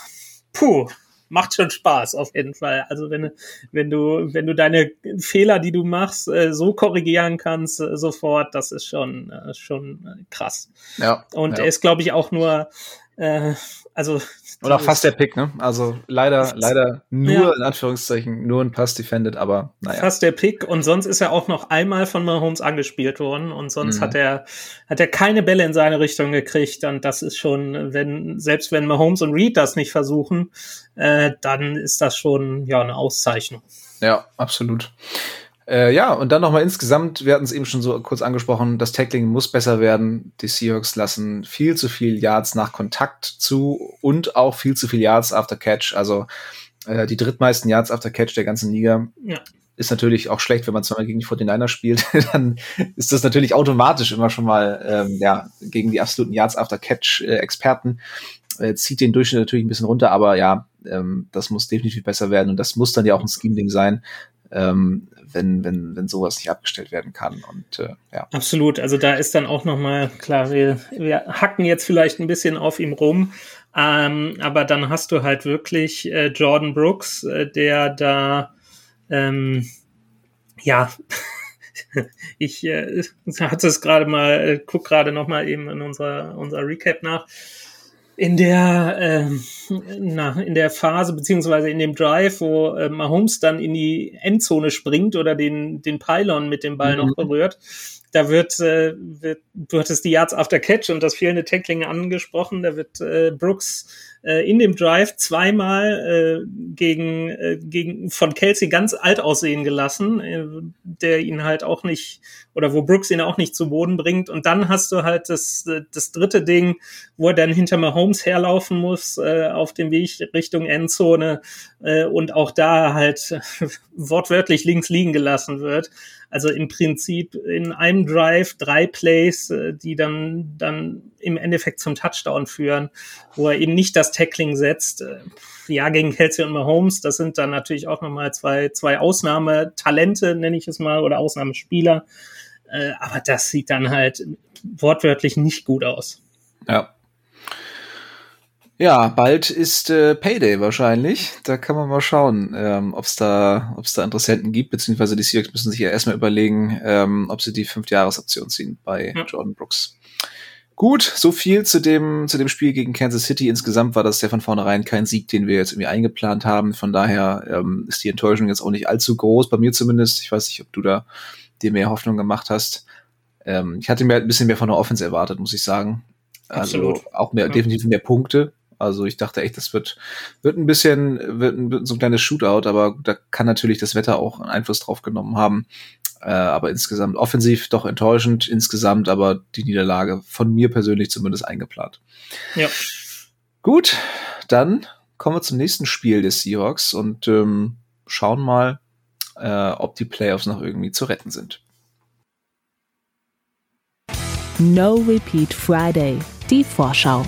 Speaker 3: puh, macht schon Spaß auf jeden Fall. Also wenn, wenn du, wenn du deine Fehler, die du machst, äh, so korrigieren kannst äh, sofort, das ist schon, äh, schon krass.
Speaker 2: Ja.
Speaker 3: Und
Speaker 2: ja.
Speaker 3: er ist, glaube ich, auch nur, äh, also
Speaker 2: oder fast der Pick, ne? Also leider, leider nur ja. in Anführungszeichen nur ein Pass defended, aber naja.
Speaker 3: Fast der Pick und sonst ist er auch noch einmal von Mahomes angespielt worden und sonst mhm. hat er hat er keine Bälle in seine Richtung gekriegt und das ist schon, wenn selbst wenn Mahomes und Reed das nicht versuchen, äh, dann ist das schon ja eine Auszeichnung.
Speaker 2: Ja, absolut. Äh, ja, und dann nochmal insgesamt, wir hatten es eben schon so kurz angesprochen, das Tackling muss besser werden. Die Seahawks lassen viel zu viel Yards nach Kontakt zu und auch viel zu viel Yards after Catch. Also äh, die drittmeisten Yards after Catch der ganzen Liga. Ja. Ist natürlich auch schlecht, wenn man zweimal gegen die 49 spielt, dann ist das natürlich automatisch immer schon mal ähm, ja, gegen die absoluten Yards after Catch äh, Experten. Äh, zieht den Durchschnitt natürlich ein bisschen runter, aber ja, ähm, das muss definitiv besser werden und das muss dann ja auch ein Scheme-Ding sein. Ähm, wenn, wenn, wenn sowas nicht abgestellt werden kann. Und äh, ja.
Speaker 3: Absolut. Also da ist dann auch nochmal, klar, wir, wir hacken jetzt vielleicht ein bisschen auf ihm rum, ähm, aber dann hast du halt wirklich äh, Jordan Brooks, äh, der da ähm, ja ich äh, hatte es gerade mal, äh, guck gerade noch eben in unserer unser Recap nach in der, äh, na, in der Phase beziehungsweise in dem Drive, wo äh, Mahomes dann in die Endzone springt oder den, den Pylon mit dem Ball mhm. noch berührt, da wird, äh, wird, du hattest die Yards after Catch und das fehlende Tackling angesprochen, da wird äh, Brooks äh, in dem Drive zweimal äh, gegen, äh, gegen von Kelsey ganz alt aussehen gelassen, äh, der ihn halt auch nicht, oder wo Brooks ihn auch nicht zu Boden bringt. Und dann hast du halt das, das dritte Ding, wo er dann hinter Mahomes herlaufen muss, äh, auf dem Weg Richtung Endzone äh, und auch da halt wortwörtlich links liegen gelassen wird. Also im Prinzip in einem Drive drei Plays, äh, die dann, dann im Endeffekt zum Touchdown führen, wo er eben nicht das Tackling setzt. Äh, ja, gegen Kelsey und Mahomes, das sind dann natürlich auch nochmal zwei, zwei Ausnahmetalente, nenne ich es mal, oder Ausnahmespieler. Äh, aber das sieht dann halt wortwörtlich nicht gut aus.
Speaker 2: Ja, ja, bald ist äh, Payday wahrscheinlich. Da kann man mal schauen, ähm, ob es da, ob's da Interessenten gibt, beziehungsweise die Seahawks müssen sich ja erstmal überlegen, ähm, ob sie die Fünf-Jahres-Option ziehen bei ja. Jordan Brooks. Gut, so viel zu dem, zu dem Spiel gegen Kansas City. Insgesamt war das ja von vornherein kein Sieg, den wir jetzt irgendwie eingeplant haben. Von daher ähm, ist die Enttäuschung jetzt auch nicht allzu groß, bei mir zumindest. Ich weiß nicht, ob du da dir mehr Hoffnung gemacht hast. Ähm, ich hatte mir ein bisschen mehr von der Offense erwartet, muss ich sagen. Also Absolut. auch mehr, ja. definitiv mehr Punkte. Also ich dachte echt, das wird, wird ein bisschen, wird ein, so ein kleines Shootout, aber da kann natürlich das Wetter auch einen Einfluss drauf genommen haben. Äh, aber insgesamt offensiv doch enttäuschend, insgesamt aber die Niederlage von mir persönlich zumindest eingeplant.
Speaker 3: Ja.
Speaker 2: Gut, dann kommen wir zum nächsten Spiel des Seahawks und ähm, schauen mal, äh, ob die Playoffs noch irgendwie zu retten sind.
Speaker 1: No Repeat Friday, die Vorschau.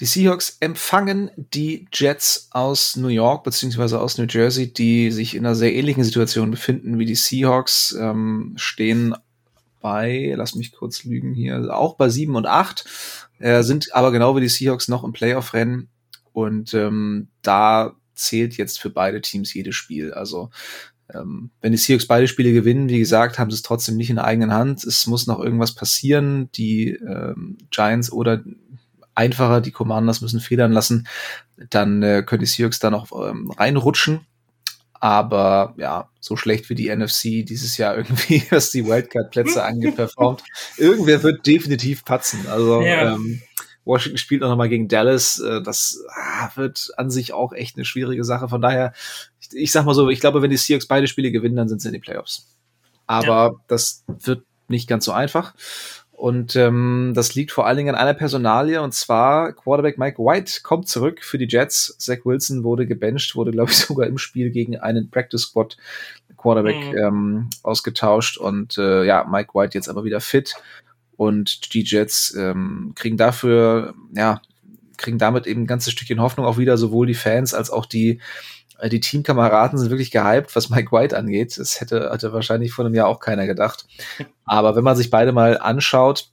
Speaker 2: Die Seahawks empfangen die Jets aus New York beziehungsweise aus New Jersey, die sich in einer sehr ähnlichen Situation befinden wie die Seahawks, ähm, stehen bei, lass mich kurz lügen hier, auch bei sieben und acht, äh, sind aber genau wie die Seahawks noch im Playoff-Rennen und ähm, da zählt jetzt für beide Teams jedes Spiel. Also ähm, wenn die Seahawks beide Spiele gewinnen, wie gesagt, haben sie es trotzdem nicht in der eigenen Hand. Es muss noch irgendwas passieren. Die ähm, Giants oder einfacher, die Commanders müssen federn lassen. Dann äh, können die Seahawks da noch ähm, reinrutschen. Aber ja, so schlecht wie die NFC dieses Jahr irgendwie, was die Wildcard-Plätze angeht, performt. Irgendwer wird definitiv patzen. Also ja. ähm, Washington spielt noch mal gegen Dallas. Äh, das ah, wird an sich auch echt eine schwierige Sache. Von daher, ich, ich sag mal so, ich glaube, wenn die Seahawks beide Spiele gewinnen, dann sind sie in den Playoffs. Aber ja. das wird nicht ganz so einfach. Und ähm, das liegt vor allen Dingen an einer Personalie, und zwar Quarterback Mike White kommt zurück für die Jets. Zach Wilson wurde gebencht, wurde, glaube ich, sogar im Spiel gegen einen Practice Squad Quarterback mhm. ähm, ausgetauscht. Und äh, ja, Mike White jetzt aber wieder fit. Und die Jets ähm, kriegen dafür, ja, kriegen damit eben ein ganzes Stückchen Hoffnung auch wieder, sowohl die Fans als auch die die Teamkameraden sind wirklich gehypt, was Mike White angeht. Das hätte, hatte wahrscheinlich vor einem Jahr auch keiner gedacht. Aber wenn man sich beide mal anschaut,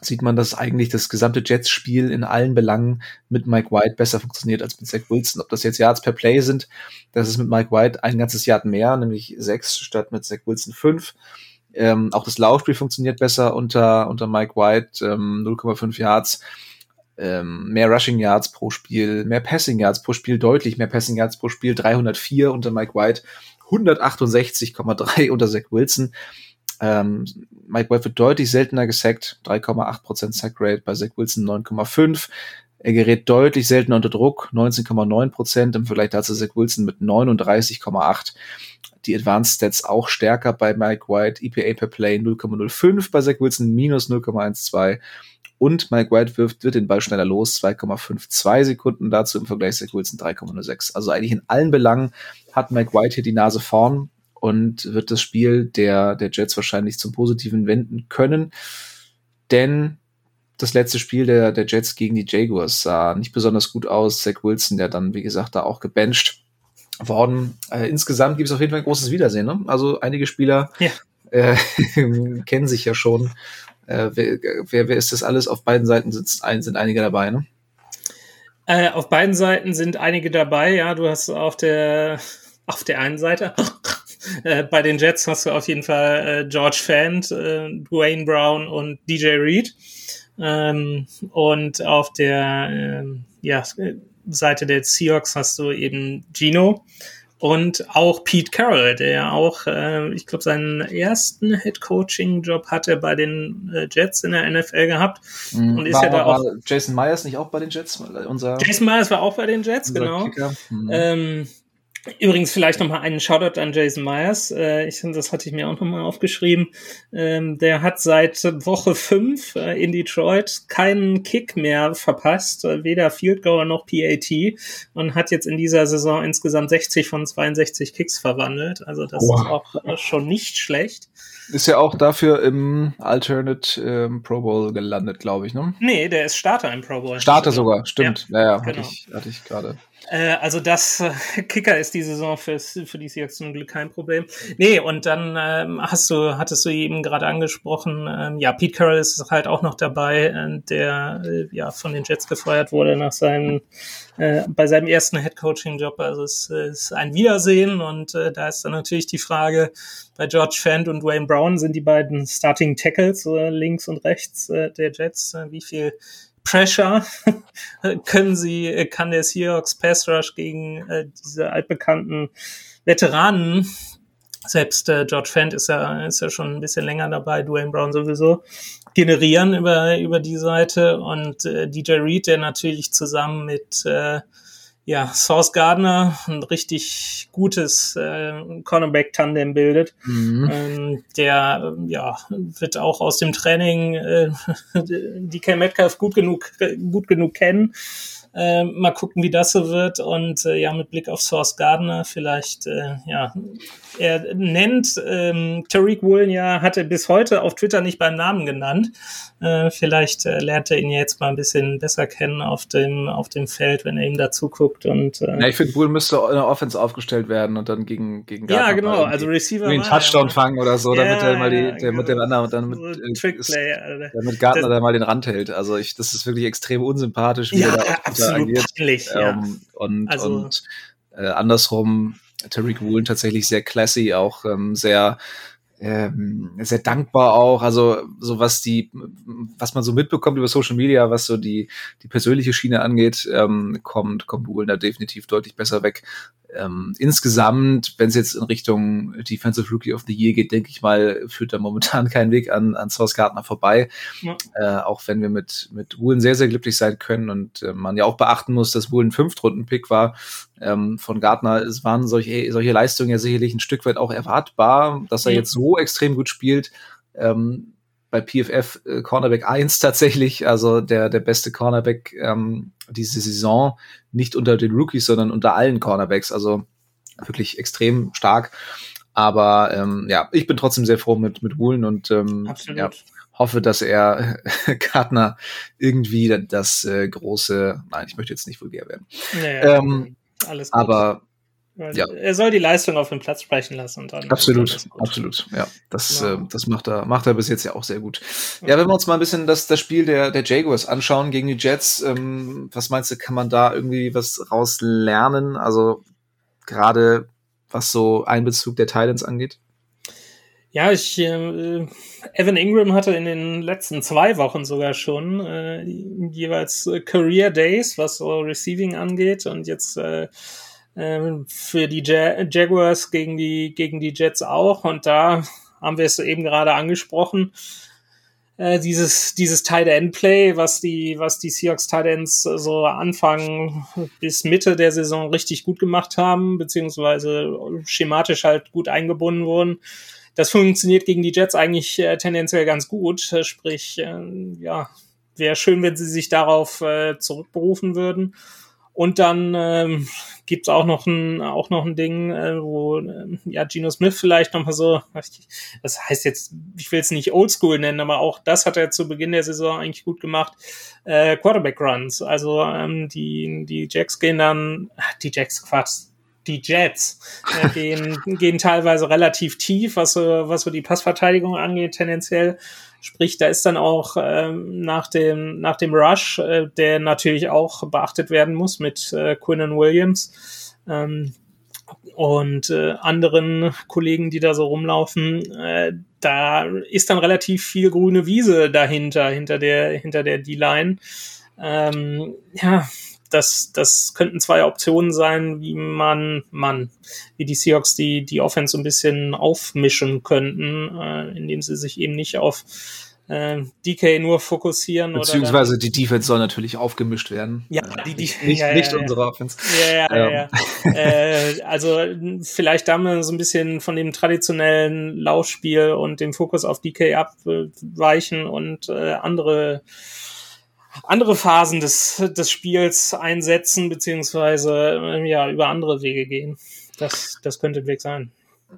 Speaker 2: sieht man, dass eigentlich das gesamte Jets-Spiel in allen Belangen mit Mike White besser funktioniert als mit Zach Wilson. Ob das jetzt Yards per Play sind, das ist mit Mike White ein ganzes Yard mehr, nämlich sechs statt mit Zach Wilson fünf. Ähm, auch das Laufspiel funktioniert besser unter, unter Mike White, ähm, 0,5 Yards ähm, mehr Rushing Yards pro Spiel, mehr Passing Yards pro Spiel, deutlich mehr Passing Yards pro Spiel, 304 unter Mike White, 168,3 unter Zach Wilson. Ähm, Mike White wird deutlich seltener gesackt, 3,8% Sack Rate, bei Zach Wilson 9,5. Er gerät deutlich seltener unter Druck, 19,9% im Vergleich dazu Zach Wilson mit 39,8. Die Advanced Stats auch stärker bei Mike White, EPA per Play 0,05, bei Zach Wilson minus 0,12 und Mike White wirft, wird den Ball schneller los, 2,52 Sekunden dazu im Vergleich zu Wilson 3,06. Also eigentlich in allen Belangen hat Mike White hier die Nase vorn und wird das Spiel der, der Jets wahrscheinlich zum Positiven wenden können. Denn das letzte Spiel der, der Jets gegen die Jaguars sah nicht besonders gut aus. Zach Wilson, der dann, wie gesagt, da auch gebencht worden. Äh, insgesamt gibt es auf jeden Fall ein großes Wiedersehen. Ne? Also einige Spieler ja. äh, kennen sich ja schon äh, wer, wer, wer ist das alles? Auf beiden Seiten sitzt ein, sind einige dabei, ne?
Speaker 3: Äh, auf beiden Seiten sind einige dabei, ja. Du hast auf der auf der einen Seite äh, bei den Jets hast du auf jeden Fall äh, George Fant, Dwayne Brown und DJ Reed. Ähm, und auf der äh, ja, Seite der Seahawks hast du eben Gino und auch Pete Carroll, der ja auch, äh, ich glaube, seinen ersten Head-Coaching-Job hatte bei den äh, Jets in der NFL gehabt.
Speaker 2: Mhm. Und ist war, ja da auch. Jason Myers nicht auch bei den Jets?
Speaker 3: Unser Jason Myers war auch bei den Jets, genau. Mhm. Ähm, Übrigens vielleicht nochmal einen Shoutout an Jason Myers. Äh, ich finde, das hatte ich mir auch nochmal aufgeschrieben. Ähm, der hat seit Woche fünf äh, in Detroit keinen Kick mehr verpasst, äh, weder Field Goal noch PAT und hat jetzt in dieser Saison insgesamt 60 von 62 Kicks verwandelt. Also das wow. ist auch schon nicht schlecht.
Speaker 2: Ist ja auch dafür im Alternate ähm, Pro Bowl gelandet, glaube ich, ne?
Speaker 3: Nee, der ist Starter im Pro Bowl.
Speaker 2: Starter sogar, stimmt. Ja, ja, genau. hatte ich, hatte ich gerade.
Speaker 3: Äh, also das äh, Kicker ist die Saison für, für die Seahawks zum Glück kein Problem. Nee, und dann ähm, hast du, hattest du eben gerade angesprochen, ähm, ja, Pete Carroll ist halt auch noch dabei, äh, der äh, ja von den Jets gefeuert wurde nach seinem äh, bei seinem ersten Head-Coaching-Job. Also es ist ein Wiedersehen und äh, da ist dann natürlich die Frage, bei George Fant und Wayne Brown sind die beiden Starting Tackles äh, links und rechts äh, der Jets. Äh, wie viel Pressure. Können sie, kann der Seahawks Pass Rush gegen äh, diese altbekannten Veteranen selbst äh, George Fent ist ja, ist ja schon ein bisschen länger dabei, Dwayne Brown sowieso, generieren über, über die Seite und äh, DJ Reed, der natürlich zusammen mit äh, ja, Source Gardner ein richtig gutes äh, Cornerback-Tandem bildet. Mhm. Ähm, der ja, wird auch aus dem Training äh, die Ken Metcalf gut genug, gut genug kennen. Äh, mal gucken, wie das so wird. Und äh, ja, mit Blick auf Source Gardner vielleicht, äh, ja, er nennt ähm, Tariq Woolen ja, hatte bis heute auf Twitter nicht beim Namen genannt. Äh, vielleicht äh, lernt er ihn jetzt mal ein bisschen besser kennen auf dem, auf dem Feld, wenn er ihm dazu guckt. Und,
Speaker 2: äh, ja, ich finde, Woolen müsste in der Offense aufgestellt werden und dann gegen, gegen
Speaker 3: Gardner Ja, genau, also Receiver.
Speaker 2: Einen Touchdown ja, fangen oder so, ja, damit er mal die, der, mit dem anderen, dann mit, so
Speaker 3: Trickplay,
Speaker 2: damit Gardner dann mal den Rand hält. Also ich, das ist wirklich extrem unsympathisch, wie ja, er da
Speaker 3: absolut agiert. Peinlich,
Speaker 2: ja. Ähm, und, also, und äh, andersrum Tariq Woolen tatsächlich sehr classy, auch ähm, sehr ähm, sehr dankbar auch. Also so was die, was man so mitbekommt über Social Media, was so die die persönliche Schiene angeht, ähm, kommt kommt Google da definitiv deutlich besser weg. Ähm, insgesamt, wenn es jetzt in Richtung Defensive Rookie of the Year geht, denke ich mal, führt da momentan kein Weg an, an Source Gardner vorbei. Ja. Äh, auch wenn wir mit, mit Woolen sehr, sehr glücklich sein können und äh, man ja auch beachten muss, dass Woolen Fünftrunden-Pick war ähm, von Gardner. Es waren solche, solche Leistungen ja sicherlich ein Stück weit auch erwartbar, dass er ja. jetzt so extrem gut spielt. Ähm, bei PFF äh, Cornerback 1 tatsächlich, also der, der beste Cornerback ähm, diese Saison, nicht unter den Rookies, sondern unter allen Cornerbacks, also wirklich extrem stark. Aber ähm, ja, ich bin trotzdem sehr froh mit, mit Woolen und ähm, ja, hoffe, dass er Gardner irgendwie das äh, große, nein, ich möchte jetzt nicht vulgär werden.
Speaker 3: Naja, ähm, alles gut.
Speaker 2: Aber
Speaker 3: ja. Er soll die Leistung auf den Platz sprechen lassen. Und dann
Speaker 2: absolut, absolut. Ja, das, ja. Äh, das macht er, macht er bis jetzt ja auch sehr gut. Ja, wenn wir uns mal ein bisschen das, das Spiel der, der Jaguars anschauen gegen die Jets, ähm, was meinst du, kann man da irgendwie was raus lernen? Also gerade was so Einbezug der Titans angeht?
Speaker 3: Ja, ich äh, Evan Ingram hatte in den letzten zwei Wochen sogar schon äh, jeweils äh, Career Days, was so Receiving angeht und jetzt äh, ähm, für die ja Jaguars gegen die, gegen die Jets auch. Und da haben wir es eben gerade angesprochen. Äh, dieses, dieses Tight End Play, was die, was die Seahawks Tight Ends so Anfang bis Mitte der Saison richtig gut gemacht haben, beziehungsweise schematisch halt gut eingebunden wurden. Das funktioniert gegen die Jets eigentlich äh, tendenziell ganz gut. Sprich, äh, ja, wäre schön, wenn sie sich darauf äh, zurückberufen würden. Und dann ähm, gibt auch noch ein auch noch ein Ding, äh, wo äh, ja Geno Smith vielleicht noch mal so, das heißt jetzt, ich will es nicht Oldschool nennen, aber auch das hat er zu Beginn der Saison eigentlich gut gemacht. Äh, Quarterback Runs, also ähm, die die Jacks gehen dann, die Jacks Quatsch, die Jets äh, gehen, gehen teilweise relativ tief, was so, was so die Passverteidigung angeht, tendenziell. Sprich, da ist dann auch ähm, nach dem nach dem Rush, äh, der natürlich auch beachtet werden muss mit äh, Quinnen Williams ähm, und äh, anderen Kollegen, die da so rumlaufen, äh, da ist dann relativ viel grüne Wiese dahinter, hinter der hinter der D-Line. Ähm, ja, das, das könnten zwei Optionen sein, wie man, man, wie die Seahawks die, die Offense ein bisschen aufmischen könnten, äh, indem sie sich eben nicht auf äh, DK nur fokussieren.
Speaker 2: Beziehungsweise oder die Defense soll natürlich aufgemischt werden.
Speaker 3: Ja,
Speaker 2: äh,
Speaker 3: die, die,
Speaker 2: nicht,
Speaker 3: ja,
Speaker 2: nicht
Speaker 3: ja,
Speaker 2: unsere Offense.
Speaker 3: Ja, ja, ähm. ja. ja. äh, also vielleicht da mal so ein bisschen von dem traditionellen Laufspiel und dem Fokus auf DK abweichen und äh, andere andere Phasen des, des Spiels einsetzen, beziehungsweise äh, ja, über andere Wege gehen. Das, das könnte ein Weg sein.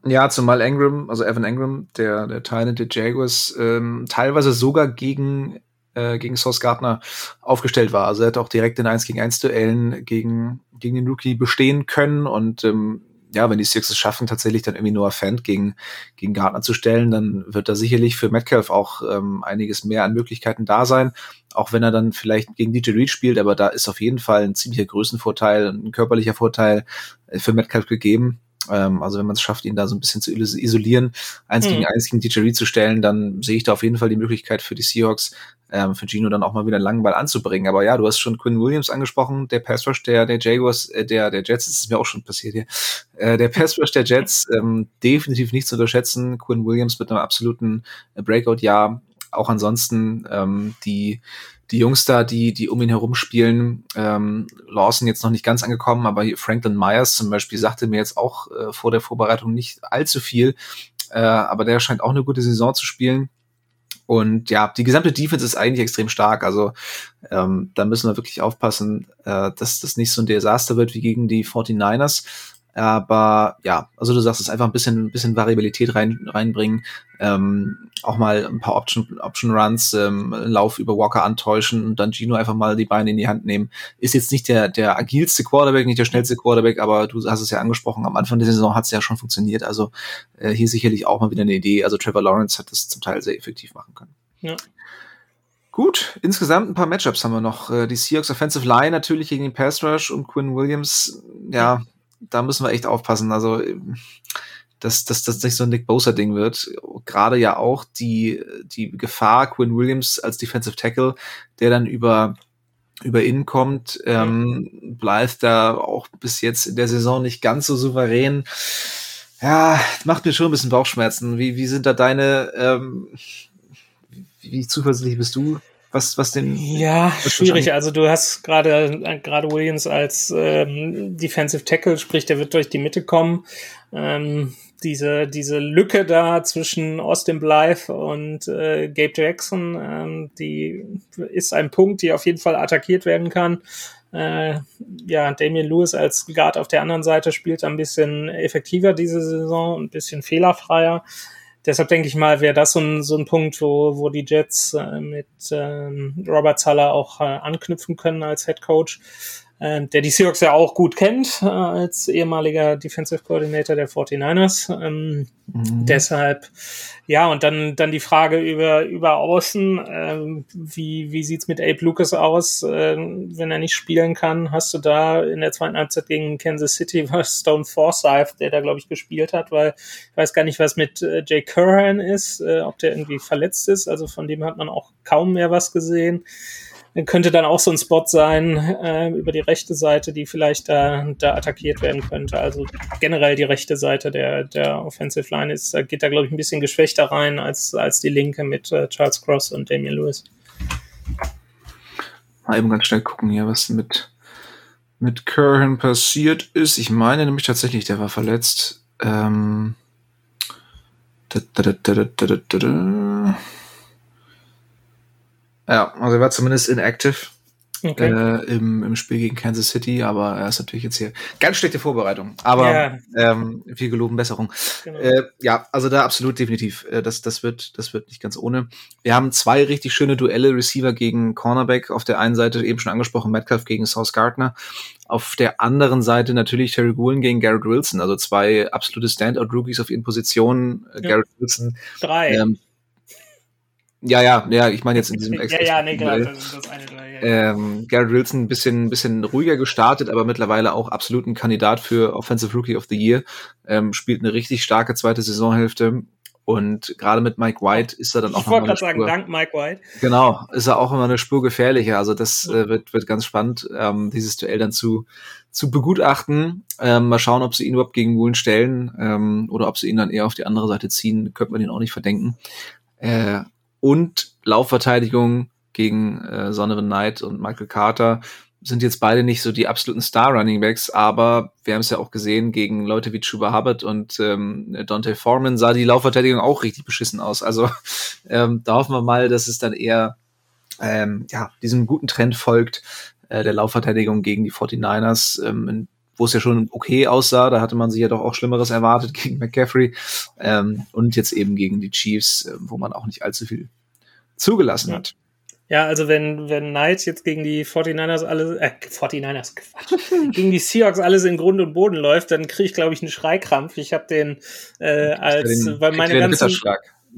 Speaker 2: Ja, zumal Engram, also Evan Engram, der, der Teil der Jaguars, ähm, teilweise sogar gegen, äh, gegen Sauce Gardner aufgestellt war. Also er hat auch direkt in 1 gegen 1 Duellen gegen, gegen den Rookie bestehen können und ähm, ja, wenn die Six es schaffen, tatsächlich dann irgendwie Noah Fant gegen, gegen Gardner zu stellen, dann wird da sicherlich für Metcalf auch ähm, einiges mehr an Möglichkeiten da sein. Auch wenn er dann vielleicht gegen DJ Reed spielt, aber da ist auf jeden Fall ein ziemlicher Größenvorteil, ein körperlicher Vorteil äh, für Metcalf gegeben. Ähm, also wenn man es schafft, ihn da so ein bisschen zu isolieren, eins hm. gegen eins gegen DJ Reed zu stellen, dann sehe ich da auf jeden Fall die Möglichkeit für die Seahawks, ähm, für Gino dann auch mal wieder einen langen Ball anzubringen. Aber ja, du hast schon Quinn Williams angesprochen, der Pass Rush der, der Jaguars, äh, der, der Jets, das ist mir auch schon passiert hier, äh, der Pass Rush der Jets, ähm, definitiv nicht zu unterschätzen. Quinn Williams mit einem absoluten Breakout-Jahr. Auch ansonsten ähm, die die Jungs da, die, die um ihn herum spielen, ähm, Lawson jetzt noch nicht ganz angekommen, aber Franklin Myers zum Beispiel sagte mir jetzt auch äh, vor der Vorbereitung nicht allzu viel, äh, aber der scheint auch eine gute Saison zu spielen. Und ja, die gesamte Defense ist eigentlich extrem stark. Also ähm, da müssen wir wirklich aufpassen, äh, dass das nicht so ein Desaster wird wie gegen die 49ers. Aber ja, also du sagst es einfach ein bisschen, ein bisschen Variabilität rein, reinbringen, ähm, auch mal ein paar Option, Option Runs, ähm, Lauf über Walker antäuschen und dann Gino einfach mal die Beine in die Hand nehmen. Ist jetzt nicht der, der agilste Quarterback, nicht der schnellste Quarterback, aber du hast es ja angesprochen, am Anfang der Saison hat es ja schon funktioniert. Also äh, hier sicherlich auch mal wieder eine Idee. Also Trevor Lawrence hat das zum Teil sehr effektiv machen können. Ja. Gut, insgesamt ein paar Matchups haben wir noch. Äh, die Seahawks Offensive Line natürlich gegen den Pass Rush und Quinn Williams, ja, da müssen wir echt aufpassen. Also, dass das, das nicht so ein Nick Bosa-Ding wird. Gerade ja auch die, die Gefahr, Quinn Williams als Defensive Tackle, der dann über über ihn kommt, ähm, bleibt da auch bis jetzt in der Saison nicht ganz so souverän. Ja, macht mir schon ein bisschen Bauchschmerzen. Wie, wie sind da deine, ähm, wie zuversichtlich bist du was, was den.
Speaker 3: Ja, schwierig. Also du hast gerade gerade Williams als ähm, Defensive Tackle, sprich, der wird durch die Mitte kommen. Ähm, diese, diese Lücke da zwischen Austin Blythe und äh, Gabe Jackson, ähm, die ist ein Punkt, die auf jeden Fall attackiert werden kann. Äh, ja, Damien Lewis als Guard auf der anderen Seite spielt ein bisschen effektiver diese Saison, ein bisschen fehlerfreier deshalb denke ich mal, wäre das so ein, so ein Punkt, wo, wo die Jets äh, mit ähm, Robert Zahler auch äh, anknüpfen können als Head Coach äh, der die Seahawks ja auch gut kennt, äh, als ehemaliger Defensive Coordinator der 49ers. Ähm, mhm. Deshalb, ja, und dann, dann die Frage über, über Außen, äh, wie, wie sieht's mit Abe Lucas aus, äh, wenn er nicht spielen kann? Hast du da in der zweiten Halbzeit gegen Kansas City was Stone Forsyth, der da, glaube ich, gespielt hat, weil ich weiß gar nicht, was mit äh, Jay Curran ist, äh, ob der irgendwie verletzt ist, also von dem hat man auch kaum mehr was gesehen könnte dann auch so ein Spot sein äh, über die rechte Seite, die vielleicht da, da attackiert werden könnte. Also generell die rechte Seite der, der Offensive Line ist, da geht da, glaube ich, ein bisschen geschwächter rein als, als die linke mit äh, Charles Cross und Damian Lewis.
Speaker 2: Mal eben ganz schnell gucken hier, was mit, mit Curran passiert ist. Ich meine nämlich tatsächlich, der war verletzt. Ähm, da, da, da, ja, also er war zumindest inactive okay. äh, im, im Spiel gegen Kansas City, aber er ist natürlich jetzt hier ganz schlechte Vorbereitung. Aber ja. ähm, viel geloben Besserung. Genau. Äh, ja, also da absolut definitiv. Äh, das, das, wird, das wird nicht ganz ohne. Wir haben zwei richtig schöne Duelle, Receiver gegen Cornerback. Auf der einen Seite eben schon angesprochen, Metcalf gegen South Gardner. Auf der anderen Seite natürlich Terry Goulen gegen Garrett Wilson, also zwei absolute Standout-Rookies auf ihren Positionen. Ja. Garrett Wilson.
Speaker 3: Drei. Ähm,
Speaker 2: ja, ja, ja, ich meine jetzt in diesem
Speaker 3: Ja, ja, nee, klar, das ist das eine,
Speaker 2: ja. ähm, Garrett Wilson ein bisschen, bisschen ruhiger gestartet, aber mittlerweile auch absolut ein Kandidat für Offensive Rookie of the Year. Ähm, spielt eine richtig starke zweite Saisonhälfte. Und gerade mit Mike White ist er dann auch
Speaker 3: Ich wollte gerade sagen, dank Mike White.
Speaker 2: Genau, ist er auch immer eine Spur gefährlicher. Also das äh, wird, wird ganz spannend, ähm, dieses Duell dann zu, zu begutachten. Ähm, mal schauen, ob sie ihn überhaupt gegen Woolen stellen ähm, oder ob sie ihn dann eher auf die andere Seite ziehen. Könnte man ihn auch nicht verdenken. Äh, und Laufverteidigung gegen äh, Sonovan Knight und Michael Carter sind jetzt beide nicht so die absoluten Star-Running-Backs, aber wir haben es ja auch gesehen, gegen Leute wie Chuba Hubbard und ähm, Dante Foreman sah die Laufverteidigung auch richtig beschissen aus. Also ähm, da hoffen wir mal, dass es dann eher ähm, ja, diesem guten Trend folgt, äh, der Laufverteidigung gegen die 49ers. Ähm, wo es ja schon okay aussah, da hatte man sich ja doch auch Schlimmeres erwartet gegen McCaffrey ähm, und jetzt eben gegen die Chiefs, äh, wo man auch nicht allzu viel zugelassen hat.
Speaker 3: Ja, also wenn, wenn Knights jetzt gegen die 49ers alles, äh, 49ers, Quatsch, gegen die Seahawks alles in Grund und Boden läuft, dann kriege ich, glaube ich, einen Schreikrampf. Ich habe den äh, als, den, weil meine ganzen,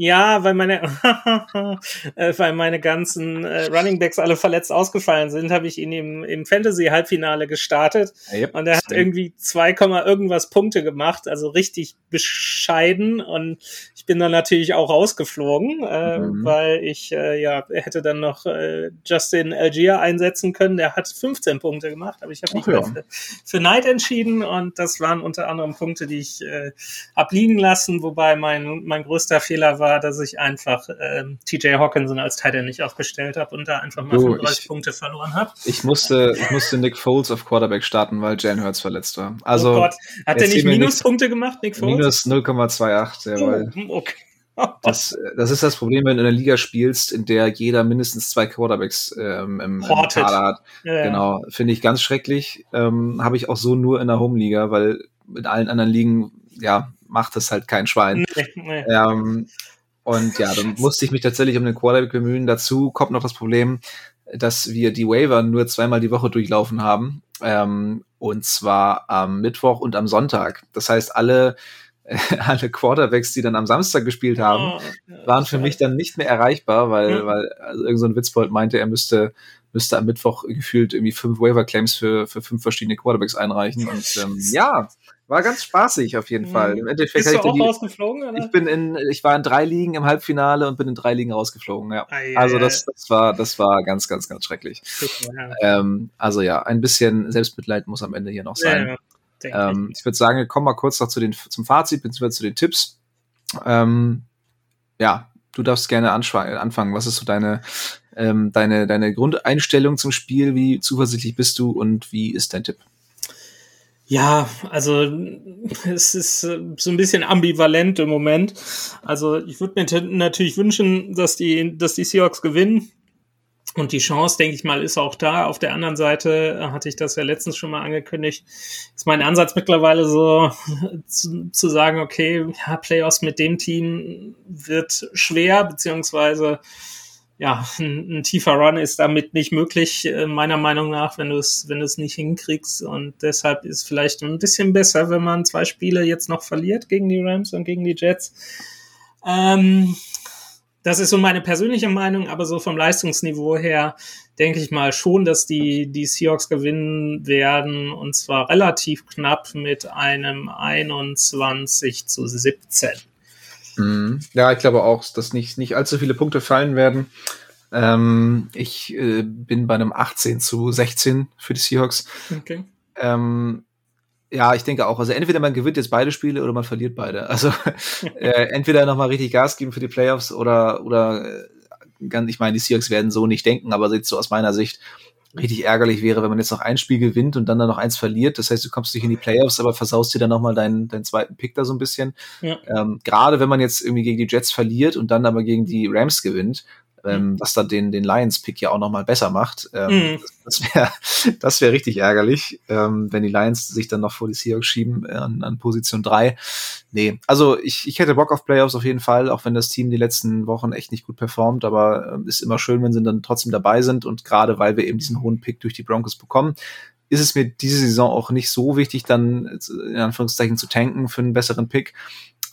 Speaker 3: ja, weil meine, äh, weil meine ganzen äh, Running Backs alle verletzt ausgefallen sind, habe ich ihn im, im Fantasy-Halbfinale gestartet. Yep, und er hat irgendwie 2, irgendwas Punkte gemacht, also richtig bescheiden. Und ich bin dann natürlich auch rausgeflogen, äh, mhm. weil ich, äh, ja, er hätte dann noch äh, Justin Algier einsetzen können. Der hat 15 Punkte gemacht, aber ich habe mich ja. für, für Knight entschieden und das waren unter anderem Punkte, die ich äh, abliegen lassen, wobei mein, mein größter Fehler war, war, dass ich einfach ähm, TJ Hawkinson als Titan nicht aufgestellt habe und da einfach mal 35 ich, Punkte verloren habe.
Speaker 2: Ich musste, ich musste Nick Foles auf Quarterback starten, weil Jalen Hurts verletzt war. Also,
Speaker 3: oh Gott, hat er nicht Minuspunkte gemacht, Nick
Speaker 2: Foles? Minus 0,28, jawohl.
Speaker 3: Oh, okay.
Speaker 2: Das, das ist das Problem, wenn du in einer Liga spielst, in der jeder mindestens zwei Quarterbacks ähm, im, im Kader hat. Ja, genau, finde ich ganz schrecklich. Ähm, Habe ich auch so nur in der Home-Liga, weil in allen anderen Ligen, ja, macht das halt kein Schwein. Nee, nee. Ähm, und ja, dann musste ich mich tatsächlich um den Quarterback bemühen. Dazu kommt noch das Problem, dass wir die Waiver nur zweimal die Woche durchlaufen haben. Ähm, und zwar am Mittwoch und am Sonntag. Das heißt, alle alle Quarterbacks, die dann am Samstag gespielt haben, oh, waren für mich dann nicht mehr erreichbar, weil, mhm. weil also irgend so ein Witzbold meinte, er müsste, müsste am Mittwoch gefühlt irgendwie fünf Waiver-Claims für, für fünf verschiedene Quarterbacks einreichen. Und ähm, ja, war ganz spaßig auf jeden Fall.
Speaker 3: Mhm. Im Endeffekt Bist du auch die, rausgeflogen,
Speaker 2: oder? Ich bin in, ich war in drei Ligen im Halbfinale und bin in drei Ligen rausgeflogen, ja. Ah, yeah. Also das, das war, das war ganz, ganz, ganz schrecklich. Ja. Ähm, also ja, ein bisschen Selbstmitleid muss am Ende hier noch sein. Ja, ähm, ich würde sagen, wir kommen mal kurz noch zu den, zum Fazit, beziehungsweise zu den Tipps. Ähm, ja, du darfst gerne anfangen. Was ist so deine, ähm, deine, deine Grundeinstellung zum Spiel? Wie zuversichtlich bist du und wie ist dein Tipp?
Speaker 3: Ja, also es ist äh, so ein bisschen ambivalent im Moment. Also ich würde mir natürlich wünschen, dass die, dass die Seahawks gewinnen. Und die Chance, denke ich mal, ist auch da. Auf der anderen Seite äh, hatte ich das ja letztens schon mal angekündigt. Ist mein Ansatz mittlerweile so zu, zu sagen, okay, ja, Playoffs mit dem Team wird schwer, beziehungsweise ja, ein, ein, tiefer Run ist damit nicht möglich, äh, meiner Meinung nach, wenn du es, wenn du es nicht hinkriegst. Und deshalb ist vielleicht ein bisschen besser, wenn man zwei Spiele jetzt noch verliert gegen die Rams und gegen die Jets. Ähm, das ist so meine persönliche Meinung, aber so vom Leistungsniveau her denke ich mal schon, dass die, die Seahawks gewinnen werden und zwar relativ knapp mit einem 21 zu 17.
Speaker 2: Mhm. Ja, ich glaube auch, dass nicht, nicht allzu viele Punkte fallen werden. Ähm, ich äh, bin bei einem 18 zu 16 für die Seahawks. Okay. Ähm, ja, ich denke auch. Also entweder man gewinnt jetzt beide Spiele oder man verliert beide. Also äh, entweder nochmal richtig Gas geben für die Playoffs oder oder äh, ganz, ich meine, die Seahawks werden so nicht denken, aber jetzt so aus meiner Sicht richtig ärgerlich wäre, wenn man jetzt noch ein Spiel gewinnt und dann, dann noch eins verliert. Das heißt, du kommst nicht in die Playoffs, aber versaust dir dann nochmal deinen, deinen zweiten Pick da so ein bisschen. Ja. Ähm, Gerade wenn man jetzt irgendwie gegen die Jets verliert und dann aber gegen die Rams gewinnt, ähm, mhm. was dann den, den Lions-Pick ja auch nochmal besser macht. Ähm, mhm. Das, wäre das wär richtig ärgerlich, ähm, wenn die Lions sich dann noch vor die Seahawks schieben äh, an, an Position drei. Nee, also ich, ich hätte Bock auf Playoffs auf jeden Fall, auch wenn das Team die letzten Wochen echt nicht gut performt, aber äh, ist immer schön, wenn sie dann trotzdem dabei sind und gerade weil wir eben diesen hohen Pick durch die Broncos bekommen, ist es mir diese Saison auch nicht so wichtig, dann in Anführungszeichen zu tanken für einen besseren Pick.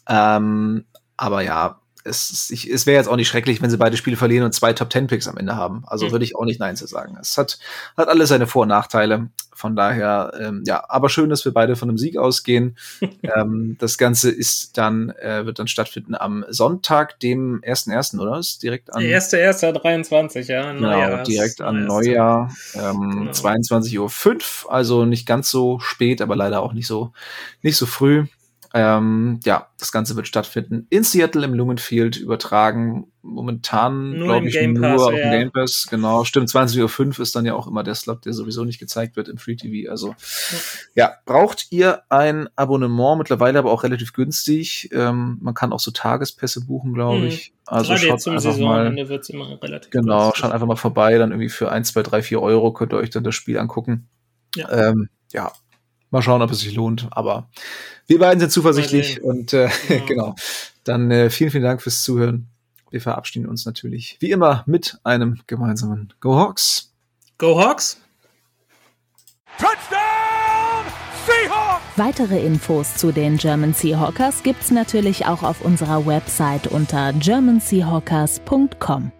Speaker 2: Ähm, aber ja, es, ich, es wäre jetzt auch nicht schrecklich, wenn sie beide Spiele verlieren und zwei Top Ten Picks am Ende haben. Also mhm. würde ich auch nicht Nein zu sagen. Es hat, hat alles seine Vor- und Nachteile. Von daher, ähm, ja, aber schön, dass wir beide von einem Sieg ausgehen. ähm, das Ganze ist dann, äh, wird dann stattfinden am Sonntag, dem 1.1., oder? Ist direkt an.
Speaker 3: Der 1.1.23, ja.
Speaker 2: Genau, direkt an Neujahr, ähm, genau. 22.05 Uhr. Also nicht ganz so spät, aber leider auch nicht so, nicht so früh. Ähm, ja, das Ganze wird stattfinden in Seattle im Lumenfield übertragen. Momentan, glaube ich, nur Pass, auf dem Game Pass. Genau, stimmt. 20.05 Uhr ist dann ja auch immer der Slot, der sowieso nicht gezeigt wird im Free TV. Also, ja, ja braucht ihr ein Abonnement, mittlerweile aber auch relativ günstig. Ähm, man kann auch so Tagespässe buchen, glaube mhm. ich. Also Gerade schaut einfach Saisonende mal. immer relativ genau, günstig. schaut einfach mal vorbei, dann irgendwie für 1, 2, 3, 4 Euro könnt ihr euch dann das Spiel angucken. Ja, ähm, ja Mal schauen, ob es sich lohnt. Aber wir beiden sind zuversichtlich und äh, ja. genau. Dann äh, vielen, vielen Dank fürs Zuhören. Wir verabschieden uns natürlich wie immer mit einem gemeinsamen Go Hawks.
Speaker 3: Go Hawks!
Speaker 1: Touchdown! Seahawks! Weitere Infos zu den German Seahawkers gibt's natürlich auch auf unserer Website unter germanseahawkers.com.